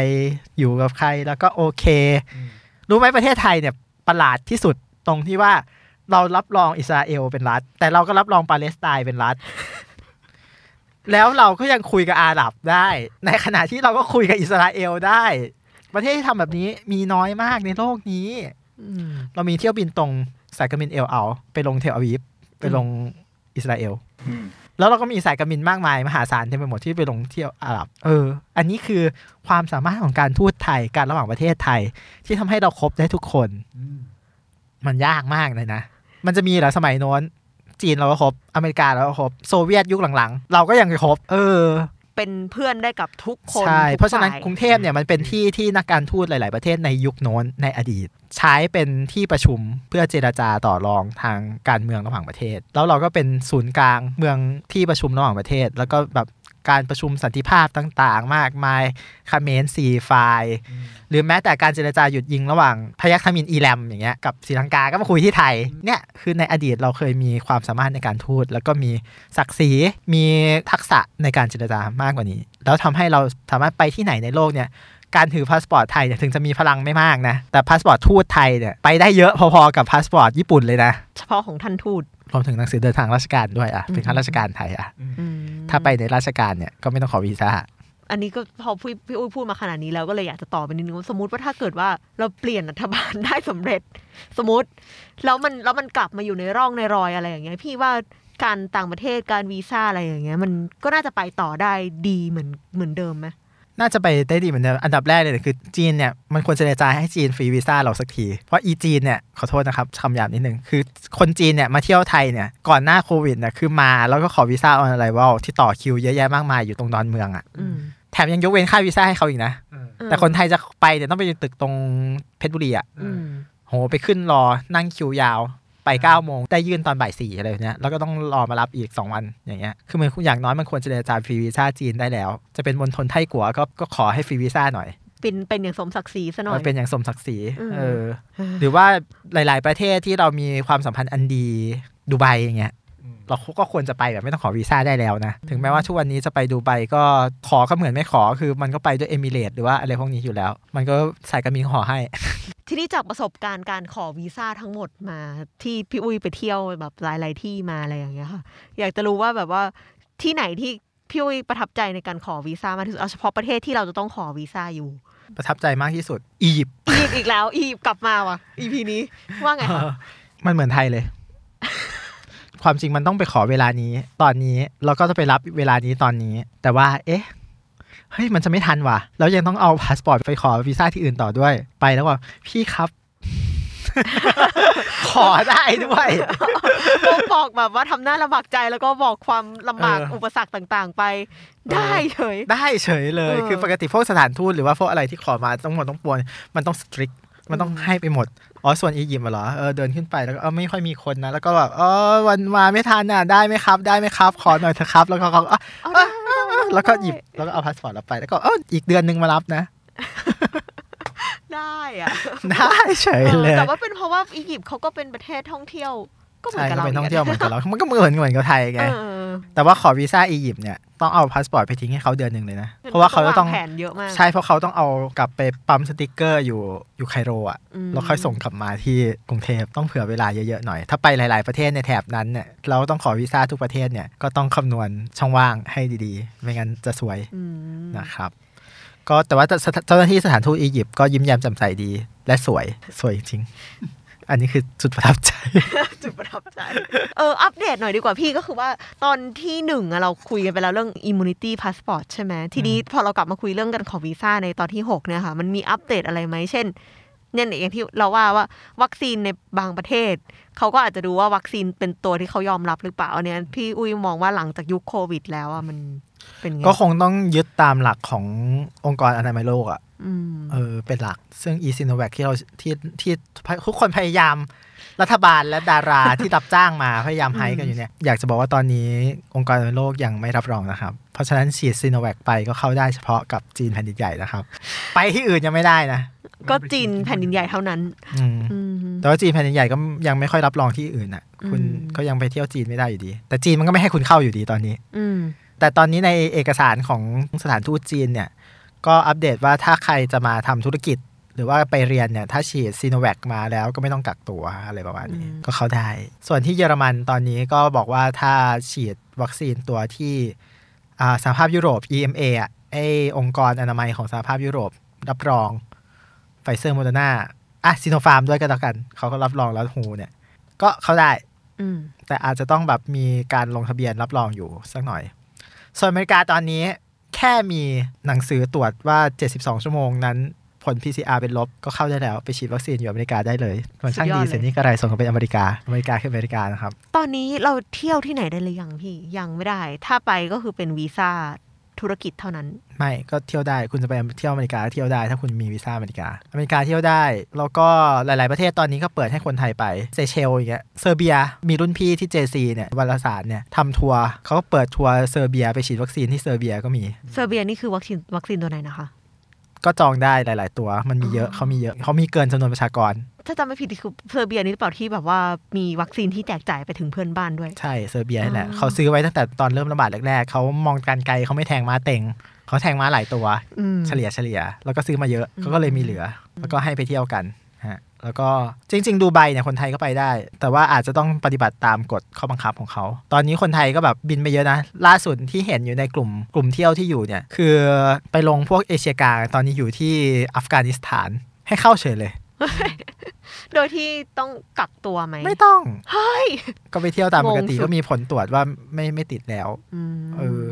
อยู่กับใครแล้วก็โอเค รู้ไหมประเทศไทยเนี่ยประหลาดที่สุดตรงที่ว่าเรารับรองอิสราเอลเป็นรัฐ แต่เราก็รับรองปาเลสไตน์เป็นรัฐ แล้วเราก็ยังคุยกับอาหรับได้ ในขณะที่เราก็คุยกับอิสราเอลได้ ประเทศที่ทำแบบนี้มีน้อยมากในโลกนี้เรามีเที่ยวบินตรงสายการบินเอลเอา ไปลงเทลอาวีฟไปลง อิสราเอลอืมแล้วเราก็มีสายการบินมากมาย มหาศาลเต็มไปหมดที่ไปลงเที่ยวอาหรับ เออ อันนี้คือความสามารถของการทูตไทยการระหว่างประเทศไทย ที่ทำให้เราครบได้ทุกคน มันยากมากเลยนะ มันจะมีเหรอสมัยโน้นจีนเราก็ครบอเมริกาเราก็ครบโซเวียตยุคหลังๆ เราก็ยังครบ เออ เป็นเพื่อนได้กับทุกคนใช่ทุกเพราะฉะนั้นฝ่ยกรุงเทพเนี่ยมันเป็นที่ที่นักการทูตหลาย ๆ ประเทศในยุคโน้นในอดีต ใช้เป็นที่ประชุมเพื่อเจรจาต่อรองทางการเมืองระหว่างประเทศ แล้วเราก็เป็นศูนย์กลางเมืองที่ประชุมระหว่างประเทศ แล้วก็แบบ การประชุมสันติภาพต่างๆ มากมายเขมรสี่ฝ่ายหรือแม้แต่การเจรจาหยุดยิงระหว่างพยัคฆ์ทมิฬอีแลมอย่างเงี้ยกับศรีลังกาก็มาคุยที่ไทยเนี่ยคือในอดีตเราเคยมีความสามารถในการทูตแล้วก็มีศักดิ์ศรีมีทักษะในการเจรจามากกว่านี้ แล้วทำให้เราสามารถไปที่ไหนในโลกเนี่ย การถือพาสปอร์ตไทยเนี่ยถึงจะมีพลังไม่มากนะ แต่พาสปอร์ตทูตไทยเนี่ยไปได้เยอะพอๆกับพาสปอร์ตญี่ปุ่นเลยนะ เฉพาะของท่านทูตรวมถึงหนังสือเดินทางราชการด้วยอะเป็นข้าราชการไทยอะอืมถ้าไปในราชการเนี่ยก็ไม่ต้องขอวีซ่าอันนี้ก็พอพี่พี่อุ้ยพูดมาขนาดนี้แล้วก็เลยอยากจะต่อไปนิดนึงว่าสมมติว่าถ้าเกิดว่าเราเปลี่ยนรัฐบาลได้สำเร็จ สมมติแล้วมันแล้วมันกลับมาอยู่ในร่องในรอยอะไรอย่างเงี้ยพี่ว่าการต่างประเทศการวีซ่าอะไรอย่างเงี้ย มันก็น่าจะไปต่อได้ดีเหมือนเหมือนเดิมไหม น่าจะไปได้ดีเหมือนเดิมอันดับแรกเลยคือจีนเนี่ยมันควรจะเจรจาให้จีนฟรีวีซ่าเราสักที เพราะอีจีนเนี่ยขอโทษนะครับคำหยาบนิดนึง คือคนจีนเนี่ยมาเที่ยวไทยเนี่ยก่อนหน้าโควิดเนี่ยคือมาแล้วก็ขอวีซ่าออนไลน์ว่าที่ต่อคิวเยอะแยะมากมายอยู่ตรงดอนเมืองอะอืมแถมยังยกเว้นค่าวีซ่าให้เขาอีกนะ แต่คนไทยจะไปเนี่ยต้องไปตึกตรงเพชรบุรีอะอืมโหไปขึ้นรอนั่งคิวยาว ไป9ก้าโมงได้ยื่นตอนบ่ายสี่อะไรแบบเนี้ยแล้วก็ต้องรอมารับอีก 2 วันอย่างเงี้ยคือมันอย่างน้อยมันควรจะเจรจาฟรีวีซ่าจีนได้แล้ว จะเป็นมณฑลไทกัวก็ก็ขอให้ฟรีวีซ่าหน่อยเป็นเป็นอย่างสมศักดิ์ศรีซะหน่อมัยนเป็นอย่างสมศักดิ์ศรีอืมเออ หรือว่าหลาย ๆ ประเทศที่เรามีความสัมพันธ์อันดีดูไบอย่างเงี้ย เราก็ควรจะไปแบบไม่ต้องขอวีซ่าได้แล้วนะ ถึงแม้ว่าทุกวันนี้จะไปดูไบก็ขอก็เหมือนไม่ขอ คือมันก็ไปด้วยเอมิเรตหรือว่าอะไรพวกนี้อยู่แล้ว มันก็ใส่กระมิงขอให้ ทีนี้จากประสบการณ์การขอวีซ่าทั้งหมดมาที่พี่อุ้ยไปเที่ยวแบบหลาย ๆ ที่มาอะไรอย่างเงี้ยค่ะ อยากจะรู้ว่าแบบว่าที่ไหนที่พี่อุ้ยประทับใจในการขอวีซ่ามากที่สุดเอาเฉพาะประเทศที่เราจะต้องขอวีซ่าอยู่ ประทับใจมากที่สุด อียิปต์อียิปต์อีกแล้ว อียิปต์กลับมาว่ะอีพีนี้ว่าไงคะมันเหมือนไทยเลย ความจริงมันต้องไปขอเวลานี้ ตอนนี้เราก็จะไปรับเวลานี้ตอนนี้ แต่ว่า เอ๊ะเฮ้ยมันจะไม่ทันว่ะแล้วยังต้องเอาพาสปอร์ตไปขอวีซ่าที่อื่นต่อด้วยไปแล้วว่าพี่ครับ ขอได้ด้วยก็บอกแบบว่าทำหน้าลำบากใจแล้วก็บอกความลำบากเอออุอุปสรรคต่าง ๆ ไป ได้เฉย ได้เฉยเลยเออคือปกติพวกสถานทูตหรือว่าพวกอะไรที่ขอมาต้องหมดต้องปวนมันต้อง strict มันต้องให้ไปหมด อ๋อ ส่วนอียิปต์อะเหรอ เออ เดินขึ้นไปแล้วก็เออไม่ค่อยมีคนนะ แล้วก็แบบเออวันมาไม่ทันอะ ได้ไหมครับ ได้ไหมครับ ขอหน่อยเถอะครับ แล้วก็เขาก็อะเอาได้แล้วก็หยิบ แล้วก็เอาพาสปอร์ตเราไป แล้วก็เอออีกเดือนหนึงมารับนะ ได้อะได้เฉยเลย แต่ว่าเป็นเพราะว่าอียิปต์เขาก็เป็นประเทศท่องเที่ยว ก็เหมือใช่นกับก็เราเป็นท่องเที่ยวเหมือนกับเรา มันก็เหมือนเหมือนกับไทยไงเออแต่ว่าขอวีซ่าอียิปต์เนี่ยต้องเอาพาสปอร์ตไปทิ้งให้เขาเดือนหนึ่งเลยนะ เพราะว่าเขาจะต้องแผนเยอะมากใช่เพราะเขาต้องเอากลับไปปั๊มสติกเกอร์อยู่อยู่ไคโรอะอืมแล้วค่อยส่งกลับมาที่กรุงเทพต้องเผื่อเวลาเยอะๆหน่อย ถ้าไปหลายๆประเทศในแถบนั้นเนี่ยเราต้องขอวีซ่าทุกประเทศเนี่ยก็ต้องคำนวณช่องว่างให้ดีๆ ไม่งั้นจะสวยอืมนะครับก็แต่ว่าเจ้าหน้าที่สถานทูตอียิปต์ก็ยิ้มแย้มแจ่มใสดีและสวยสวยจริง อันนี้คือจุดประทับใจ จุดประทับใจ เออ อัปเดตหน่อยดีกว่าพี่ก็คือว่าตอนที่หนึ่งอะเราคุยกันไปแล้วเรื่อง immunity passport ใช่ไหมทีนี้พอเรากลับมาคุยเรื่องกันขอวีซ่าในตอนที่6เนี่ยค่ะมันมีอัปเดตอะไรไหมเช่นเนี่ยอย่างที่เราว่าว่าวัคซีนในบางประเทศ เขาก็อาจจะดูว่าวัคซีนเป็นตัวที่เขายอมรับหรือเปล่าอันเนี้ยพี่อุ้ยมองว่าหลังจากยุคโควิด แล้วอะมันเป็นไงก็คงต้องยึดตามหลักขององค์กรอนามัยโลกอะอืม เออเป็นหลัก ซึ่ง e s i n o v a c ที่เราที่ที่ทุกคนพยายามรัฐบาลและดาราที่รับจ้างมาพยายามให้กันอยู่เนี่ย อยากจะบอกว่าตอนนี้องค์กรอนามัยโลกยังไม่รับรองนะครับ เพราะฉะนั้นฉีดซีโนแวคไปก็เข้าได้เฉพาะกับจีนแผ่นดินใหญ่นะครับ ไปที่อื่นยังไม่ได้นะ ก็จีนแผ่นดินใหญ่เท่านั้นอืมอืมแต่ว่าจีนแผ่นดินใหญ่ก็ยังไม่ค่อยรับรองที่อื่นอะ คุณอืมก็ยังไปเที่ยวจีนไม่ได้อยู่ดี แต่จีนมันก็ไม่ให้คุณเข้าอยู่ดีตอนนี้ อืมแต่ตอนนี้ในเอกสารของสถานทูตจีนเนี่ย ก็อัปเดตว่าถ้าใครจะมาทำธุรกิจ หรือว่าไปเรียนเนี่ย ถ้าฉีดซีโนแวคมาแล้วก็ไม่ต้องกักตัวอะไรประมาณนี้อืมก็เข้าได้ ส่วนที่เยอรมันตอนนี้ก็บอกว่าถ้าฉีดวัคซีนตัวที่อ่าสหภาพยุโรป EMA อะไอองค์กรอนามัยของสหภาพยุโรปรับรองไฟเซอร์โมเดอร์นาอะซีโนฟาร์มด้วยก็แล้วกัน เขาก็รับรองแล้ว WHO เนี่ย ก็เข้าได้อืมแต่อาจจะต้องแบบมีการลงทะเบียนรับรองอยู่สักหน่อย ส่วนอเมริกาตอนนี้แค่มีหนังสือตรวจว่า 72 ชั่วโมงนั้นผล PCR เป็นลบก็เข้าได้แล้ว ไปฉีดวัคซีนอยู่อเมริกาได้เลย มันช่างดีสุดยอดเลยเสร็จนี่ก็ไรส่งกันไปอเมริกา อเมริกาคืออเมริกานะครับ ตอนนี้เราเที่ยวที่ไหนได้หรือยังพี่ ยังไม่ได้ ถ้าไปก็คือเป็นวีซ่า ธุรกิจเท่านั้น ไม่ก็เที่ยวได้คุณจะไปเที่ยวอเมริกาก็เที่ยวได้ถ้าคุณมีวีซ่าอเมริกา อเมริกาเที่ยวได้ แล้วก็หลาย ๆประเทศตอนนี้ก็เปิดให้คนไทยไปเซเชลส์อย่างเงี้ยเซอร์เบียมีรุ่นพี่ที่ JC เนี่ยวารสารเนี่ยทำทัวร์เขาก็เปิดทัวร์เซอร์เบียไปฉีดวัคซีนที่เซอร์เบียก็มีเซอร์เบียนี่คือวัคซีนวัคซีนตัวไหนนะคะก็จองได้หลาย ๆ ตัวมันมีเยอะอ๋อเขามีเยอะเขามีเกินจำนวนประชากร ถ้าจำไม่ผิดคือเซอร์เบียนี่หรือเปล่าที่แบบว่ามีวัคซีนที่แจกจ่ายไปถึงเพื่อนบ้านด้วย ใช่เซอร์เบียนี่แหละอ๋อเขาซื้อไว้ตั้งแต่ตอนเริ่มระบาดแรกๆเขามองการไกลเขาไม่แทงม้าเต็งเขาแทงม้าหลายตัวอืมเฉลี่ยเฉลี่ยแล้วก็ซื้อมาเยอะเขาก็เลยมีเหลือ แล้วก็ให้ไปเที่ยวกันฮะแล้วก็จริง ๆ ดูไบเนี่ยคนไทยก็ไปได้ แต่ว่าอาจจะต้องปฏิบัติตามกฎข้อบังคับของเขา ตอนนี้คนไทยก็แบบบินไปเยอะนะ ล่าสุดที่เห็นอยู่ในกลุ่มกลุ่มเที่ยวที่อยู่เนี่ยคือไปลงพวกเอเชียกลางตอนนี้อยู่ที่อัฟกานิสถานให้เข้าเฉยเลย โดยที่ต้องกักตัวไหม ไม่ต้องเฮ้ยก็ไปเที่ยวตามปกติงงสุดก็มีผลตรวจว่าไม่ไม่ติดแล้วอืมเออ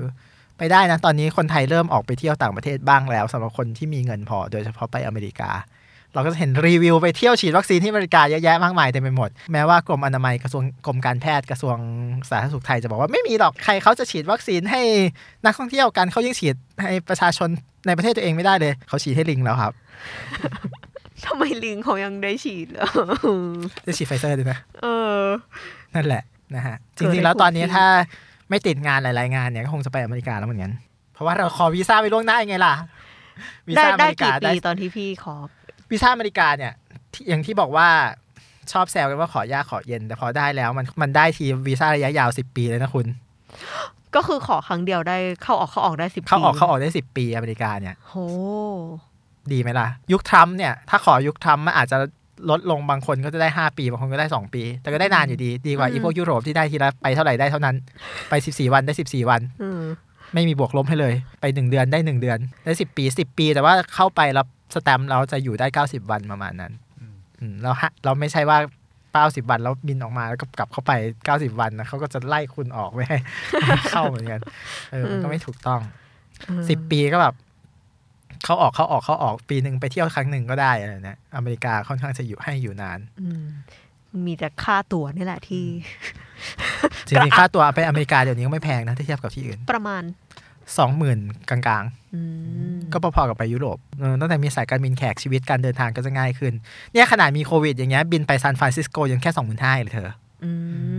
ไปได้นะ ตอนนี้คนไทยเริ่มออกไปเที่ยวต่างประเทศบ้างแล้วสำหรับคนที่มีเงินพอ โดยเฉพาะไปอเมริกา เราก็จะเห็นรีวิวไปเที่ยวฉีดวัคซีนที่อเมริกาเยอะแยะมากมายเต็มไปหมด แม้ว่ากรมอนามัยกระทรวงกรมการแพทย์กระทรวงสาธารณสุขไทยจะบอกว่าไม่มีหรอกใครเขาจะฉีดวัคซีนให้นักท่องเที่ยวกันเขายังฉีดให้ประชาชนในประเทศตัวเองไม่ได้เลย เขาฉีดให้ลิงแล้วครับ ทำไมลิงเขายังได้ฉีดเหรอจะฉีดไฟเซอร์ด้วยนะเออ นั่นแหละนะฮะจเกิดริงๆให้แล้วตอนนี้ถูกที่ถ้าไม่ติดงานหลาย ๆ งานเนี่ยก็คงจะไปอเมริกาแล้วเหมือนกัน เพราะว่าเราขอวีซ่าไปล่วงหน้ายังไงล่ะ วีได้ซ่าอเมได้ริกากี่ปีตอนที่พี่ขอ วีซ่าอเมริกาเนี่ยที่อย่างที่บอกว่าชอบแซวกันว่าขอยากขอเย็น แต่พอได้แล้วมันมันได้ทีวีซ่าระยะยาว10ปีเลยนะคุณ ก็คือขอครั้งเดียวได้เข้าออกเข้าออกได้สิบเข้าออกเข้าออกได้10ปีอเมริกาเนี่ยโห ดีไหมล่ะ ยุคทรัมป์เนี่ย ถ้าขอยุคทรัมป์มันอาจจะลดลงบางคนก็จะได้ 5 ปี บางคนก็ได้ 2 ปี แต่ก็ได้นานอยู่ดี ดีกว่าอืมอีพวกยุโรปที่ได้ทีละไปเท่าไหร่ได้เท่านั้น ไป 14 วันได้ 14 วันอืมไม่มีบวกลบให้เลย ไปหนึ่งเดือนได้หนึ่งเดือน ได้สิบปีสิบปี แต่ว่าเข้าไปรับสแตมป์เราจะอยู่ได้เก้าสิบวันประมาณนั้นอืมอืมเราฮะเราไม่ใช่ว่าเก้าสิบวันแล้วบินออกมาแล้วก็กลับเข้าไปเก้าสิบวันนะเขาก็จะไล่คุณออกไม่ให้ไม่ให้เข้าเหมือนกันเออมันก็ไม่ถูกต้องสิบปีก็แบบ เขาออกเขาออกเขาออกปีหนึ่งไปเที่ยวครั้งหนึ่งก็ได้อะไรเนะอเมริกาค่อนข้างจะอยู่ให้อยู่นานอืมมีแต่ค่าตั๋วนี่แหละที่จริงๆค่าตัวไปอเมริกาเดี๋ยวนี้ก็ไม่แพงนะถ้าเทียบกับที่อื่น ประมาณสองหมื่นกลางๆอืมก็พอๆกับไปยุโรปเออตั้งแต่มีสายการบินแขกชีวิตการเดินทางก็จะง่ายขึ้น เนี่ยขนาดมีโควิดอย่างเงี้ยบินไปซานฟรานซิสโกยังแค่สองหมื่นห้าเลยเธออืม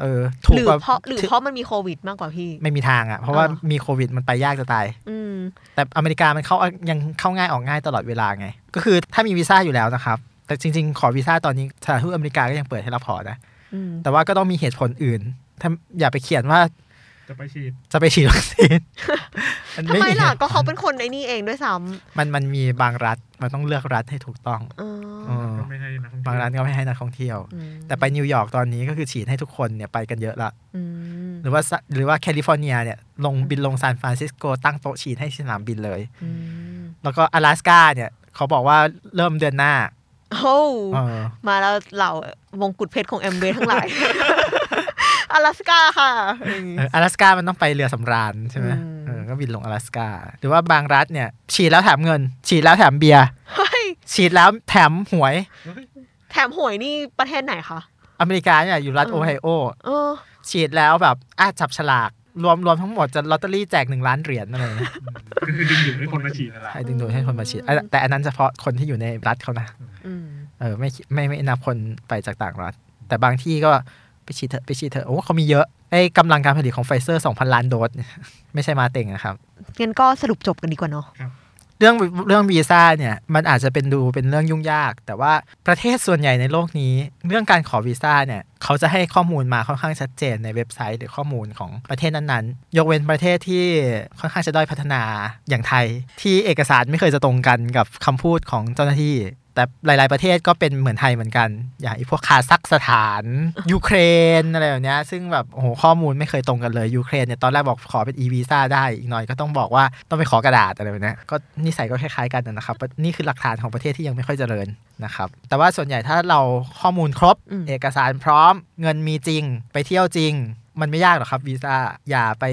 เออถูหกรือกว่าเพราะหรือเพราะมันมีโควิดมากกว่าพี่ ไม่มีทางอะ เพราะว่าอ๋อมีโควิดมันไปยากจะตาย อืมแต่อเมริกามันเข้ายังเข้าง่ายออกง่ายตลอดเวลาไง ก็คือถ้ามีวีซ่าอยู่แล้วนะครับ แต่จริง ๆ ขอวีซ่าตอนนี้สถานทูตอเมริกาก็ยังเปิดให้รับขอนะอืมแต่ว่าก็ต้องมีเหตุผลอื่นถ้าอย่าไปเขียนว่า จะไปฉีด จะไปฉีดวัคซีน น ทำไม เห ล่ะ ตุ ก็เขาเป็นคนไอ้นี่เองด้วยซ้ มันมันมีบางรัฐมันต้องเลือกรัฐให้ถูกต้อง ำเออ เออ ก็ไม่ให้นักท่องเที่ยว บางรัฐก็ไม่ให้นักท่องเที่ยว อืม แต่ไปนิวยอร์กตอนนี้ก็คือฉีดให้ทุกคนเนี่ยไปกันเยอะละ อืม หรือว่าสหรือว่าแคลิฟอร์เนียเนี่ยลงบินลงซานฟรานซิสโกตั้งโต๊ะฉีดให้ที่สนามบินเลย อืม แล้วก็阿拉斯กาเนี่ยเขาบอกว่าเริ่มเดือนหน้า โอ้ เออ มาแล้วเหล่าวงกุฎเพชรของแอมเบทั้งหลาย อลาสกาค่ะอลาสกามันต้องไปเรือสำราญใช่ไหมก็บินลงอลาสกาหรือว่าบางรัฐเนี่ยฉีดแล้วแถมเงิน ฉีดแล้วแถมเบียร์ฉีดแล้วแถมหวย แถมหวยนี่ประเทศไหนคะอเมริกาเนี่ยอยู่รัฐโอไฮโอฉีดแล้วแบบอ่จับฉลากรวมรวมทั้งหมดจะลอตเตอรี่แจกหนึ่งล้านเหรียญอะไรก็คือดึงดูดให้คนมาฉีดนั่นแหละใช่ดึงดูดให้คนมาฉีดแต่อันนั้นเฉพาะคนที่อยู่ในรัฐเขานะเออไม่ไม่ไม่นับคนไปจากต่างรัฐ แต่บางที่ก็ ไปฉีดเถอะไปฉีดเถอะโอ้เขามีเยอะไอ้กำลังการผลิตของไฟเซอร์2,000 ล้านโดสไม่ใช่มาเต็งนะครับงั้นก็สรุปจบกันดีกว่าเนาะเรื่องเรื่องวีซ่าเนี่ยมันอาจจะเป็นดูเป็นเรื่องยุ่งยาก แต่ว่าประเทศส่วนใหญ่ในโลกนี้ เรื่องการขอวีซ่าเนี่ยเขาจะให้ข้อมูลมาค่อนข้างชัดเจนในเว็บไซต์หรือข้อมูลของประเทศนั้นๆ ยกเว้นประเทศที่ค่อนข้างจะด้อยพัฒนาอย่างไทย ที่เอกสารไม่เคยจะตรงกันกับคำพูดของเจ้าหน้าที่ แต่หลาย ๆประเทศก็เป็นเหมือนไทยเหมือนกัน อย่างไอ้พวกคาซัคสถานยูเครนอะไรแบบเนี้ยซึ่งแบบโอ้โหข้อมูลไม่เคยตรงกันเลยยูเครนเนี่ยตอนแรกบอกขอเป็น e วีซ่าได้อีกหน่อยก็ต้องบอกว่าต้องไปขอกระดาษอะไรแบบเนี้ยก็นิสัยก็คล้าย ๆ กันนะครับนี่คือหลักฐานของประเทศที่ยังไม่ค่อยเจริญนะครับแต่ว่าส่วนใหญ่ถ้าเราข้อมูลครบอืมเอกสารพร้อมเงินมีจริง ไปเที่ยวจริง มันไม่ยากหรอกครับวีซ่าอย่าไป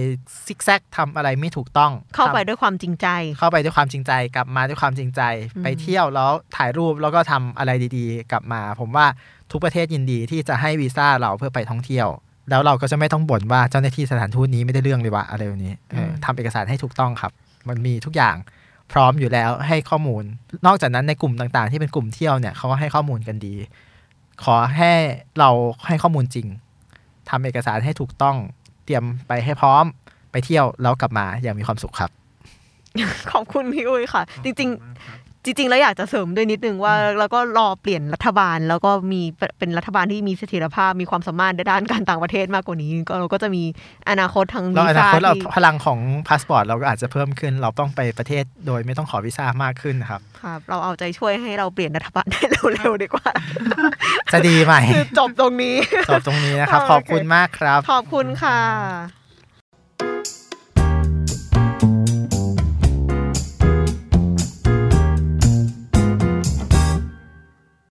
ซิกแซกทำอะไรไม่ถูกต้อง เข้าไปทำด้วยความจริงใจ เข้าไปด้วยความจริงใจกลับมาด้วยความจริงใจอืมไปเที่ยวแล้วถ่ายรูปแล้วก็ทำอะไรดีๆ กลับมา ผมว่าทุกประเทศยินดีที่จะให้วีซ่าเราเพื่อไปท่องเที่ยว แล้วเราก็จะไม่ต้องบ่นว่าเจ้าหน้าที่สถานทูตนี้ไม่ได้เรื่องเลยวะอะไรแบบนี้เออทำเอกสารให้ถูกต้องครับ มันมีทุกอย่างพร้อมอยู่แล้วให้ข้อมูล นอกจากนั้นในกลุ่มต่างๆ ที่เป็นกลุ่มเที่ยวเนี่ยเขาก็ให้ข้อมูลกันดี ขอให้เราให้ข้อมูลจริง ทำเอกสารให้ถูกต้องเตรียมไปให้พร้อมไปเที่ยวแล้วกลับมาอย่างมีความสุขครับ ขอบคุณพี่อุ้ยค่ะ จริงๆ จริงๆ แล้วอยากจะเสริมด้วยนิดนึงว่าแล้วก็รอเปลี่ยนรัฐบาล แล้วก็มีเป็นรัฐบาลที่มีเสถียรภาพมีความสามารถในด้านการต่างประเทศมากกว่านี้ ก็เราก็จะมีอนาคตทางเราวีอนาซ่าคตเราที่พลังของพาสปอร์ตเราก็อาจจะเพิ่มขึ้น เราต้องไปประเทศโดยไม่ต้องขอวีซ่ามากขึ้นนะครับครับเราเอาใจช่วยให้เราเปลี่ยนรัฐบาลได้เร็วๆดีกว่าจะดีไหมคือจบตรงนี้จบตรงนี้นะครับโอเคขอบคุณมากครับ ขอบคุณค่ะ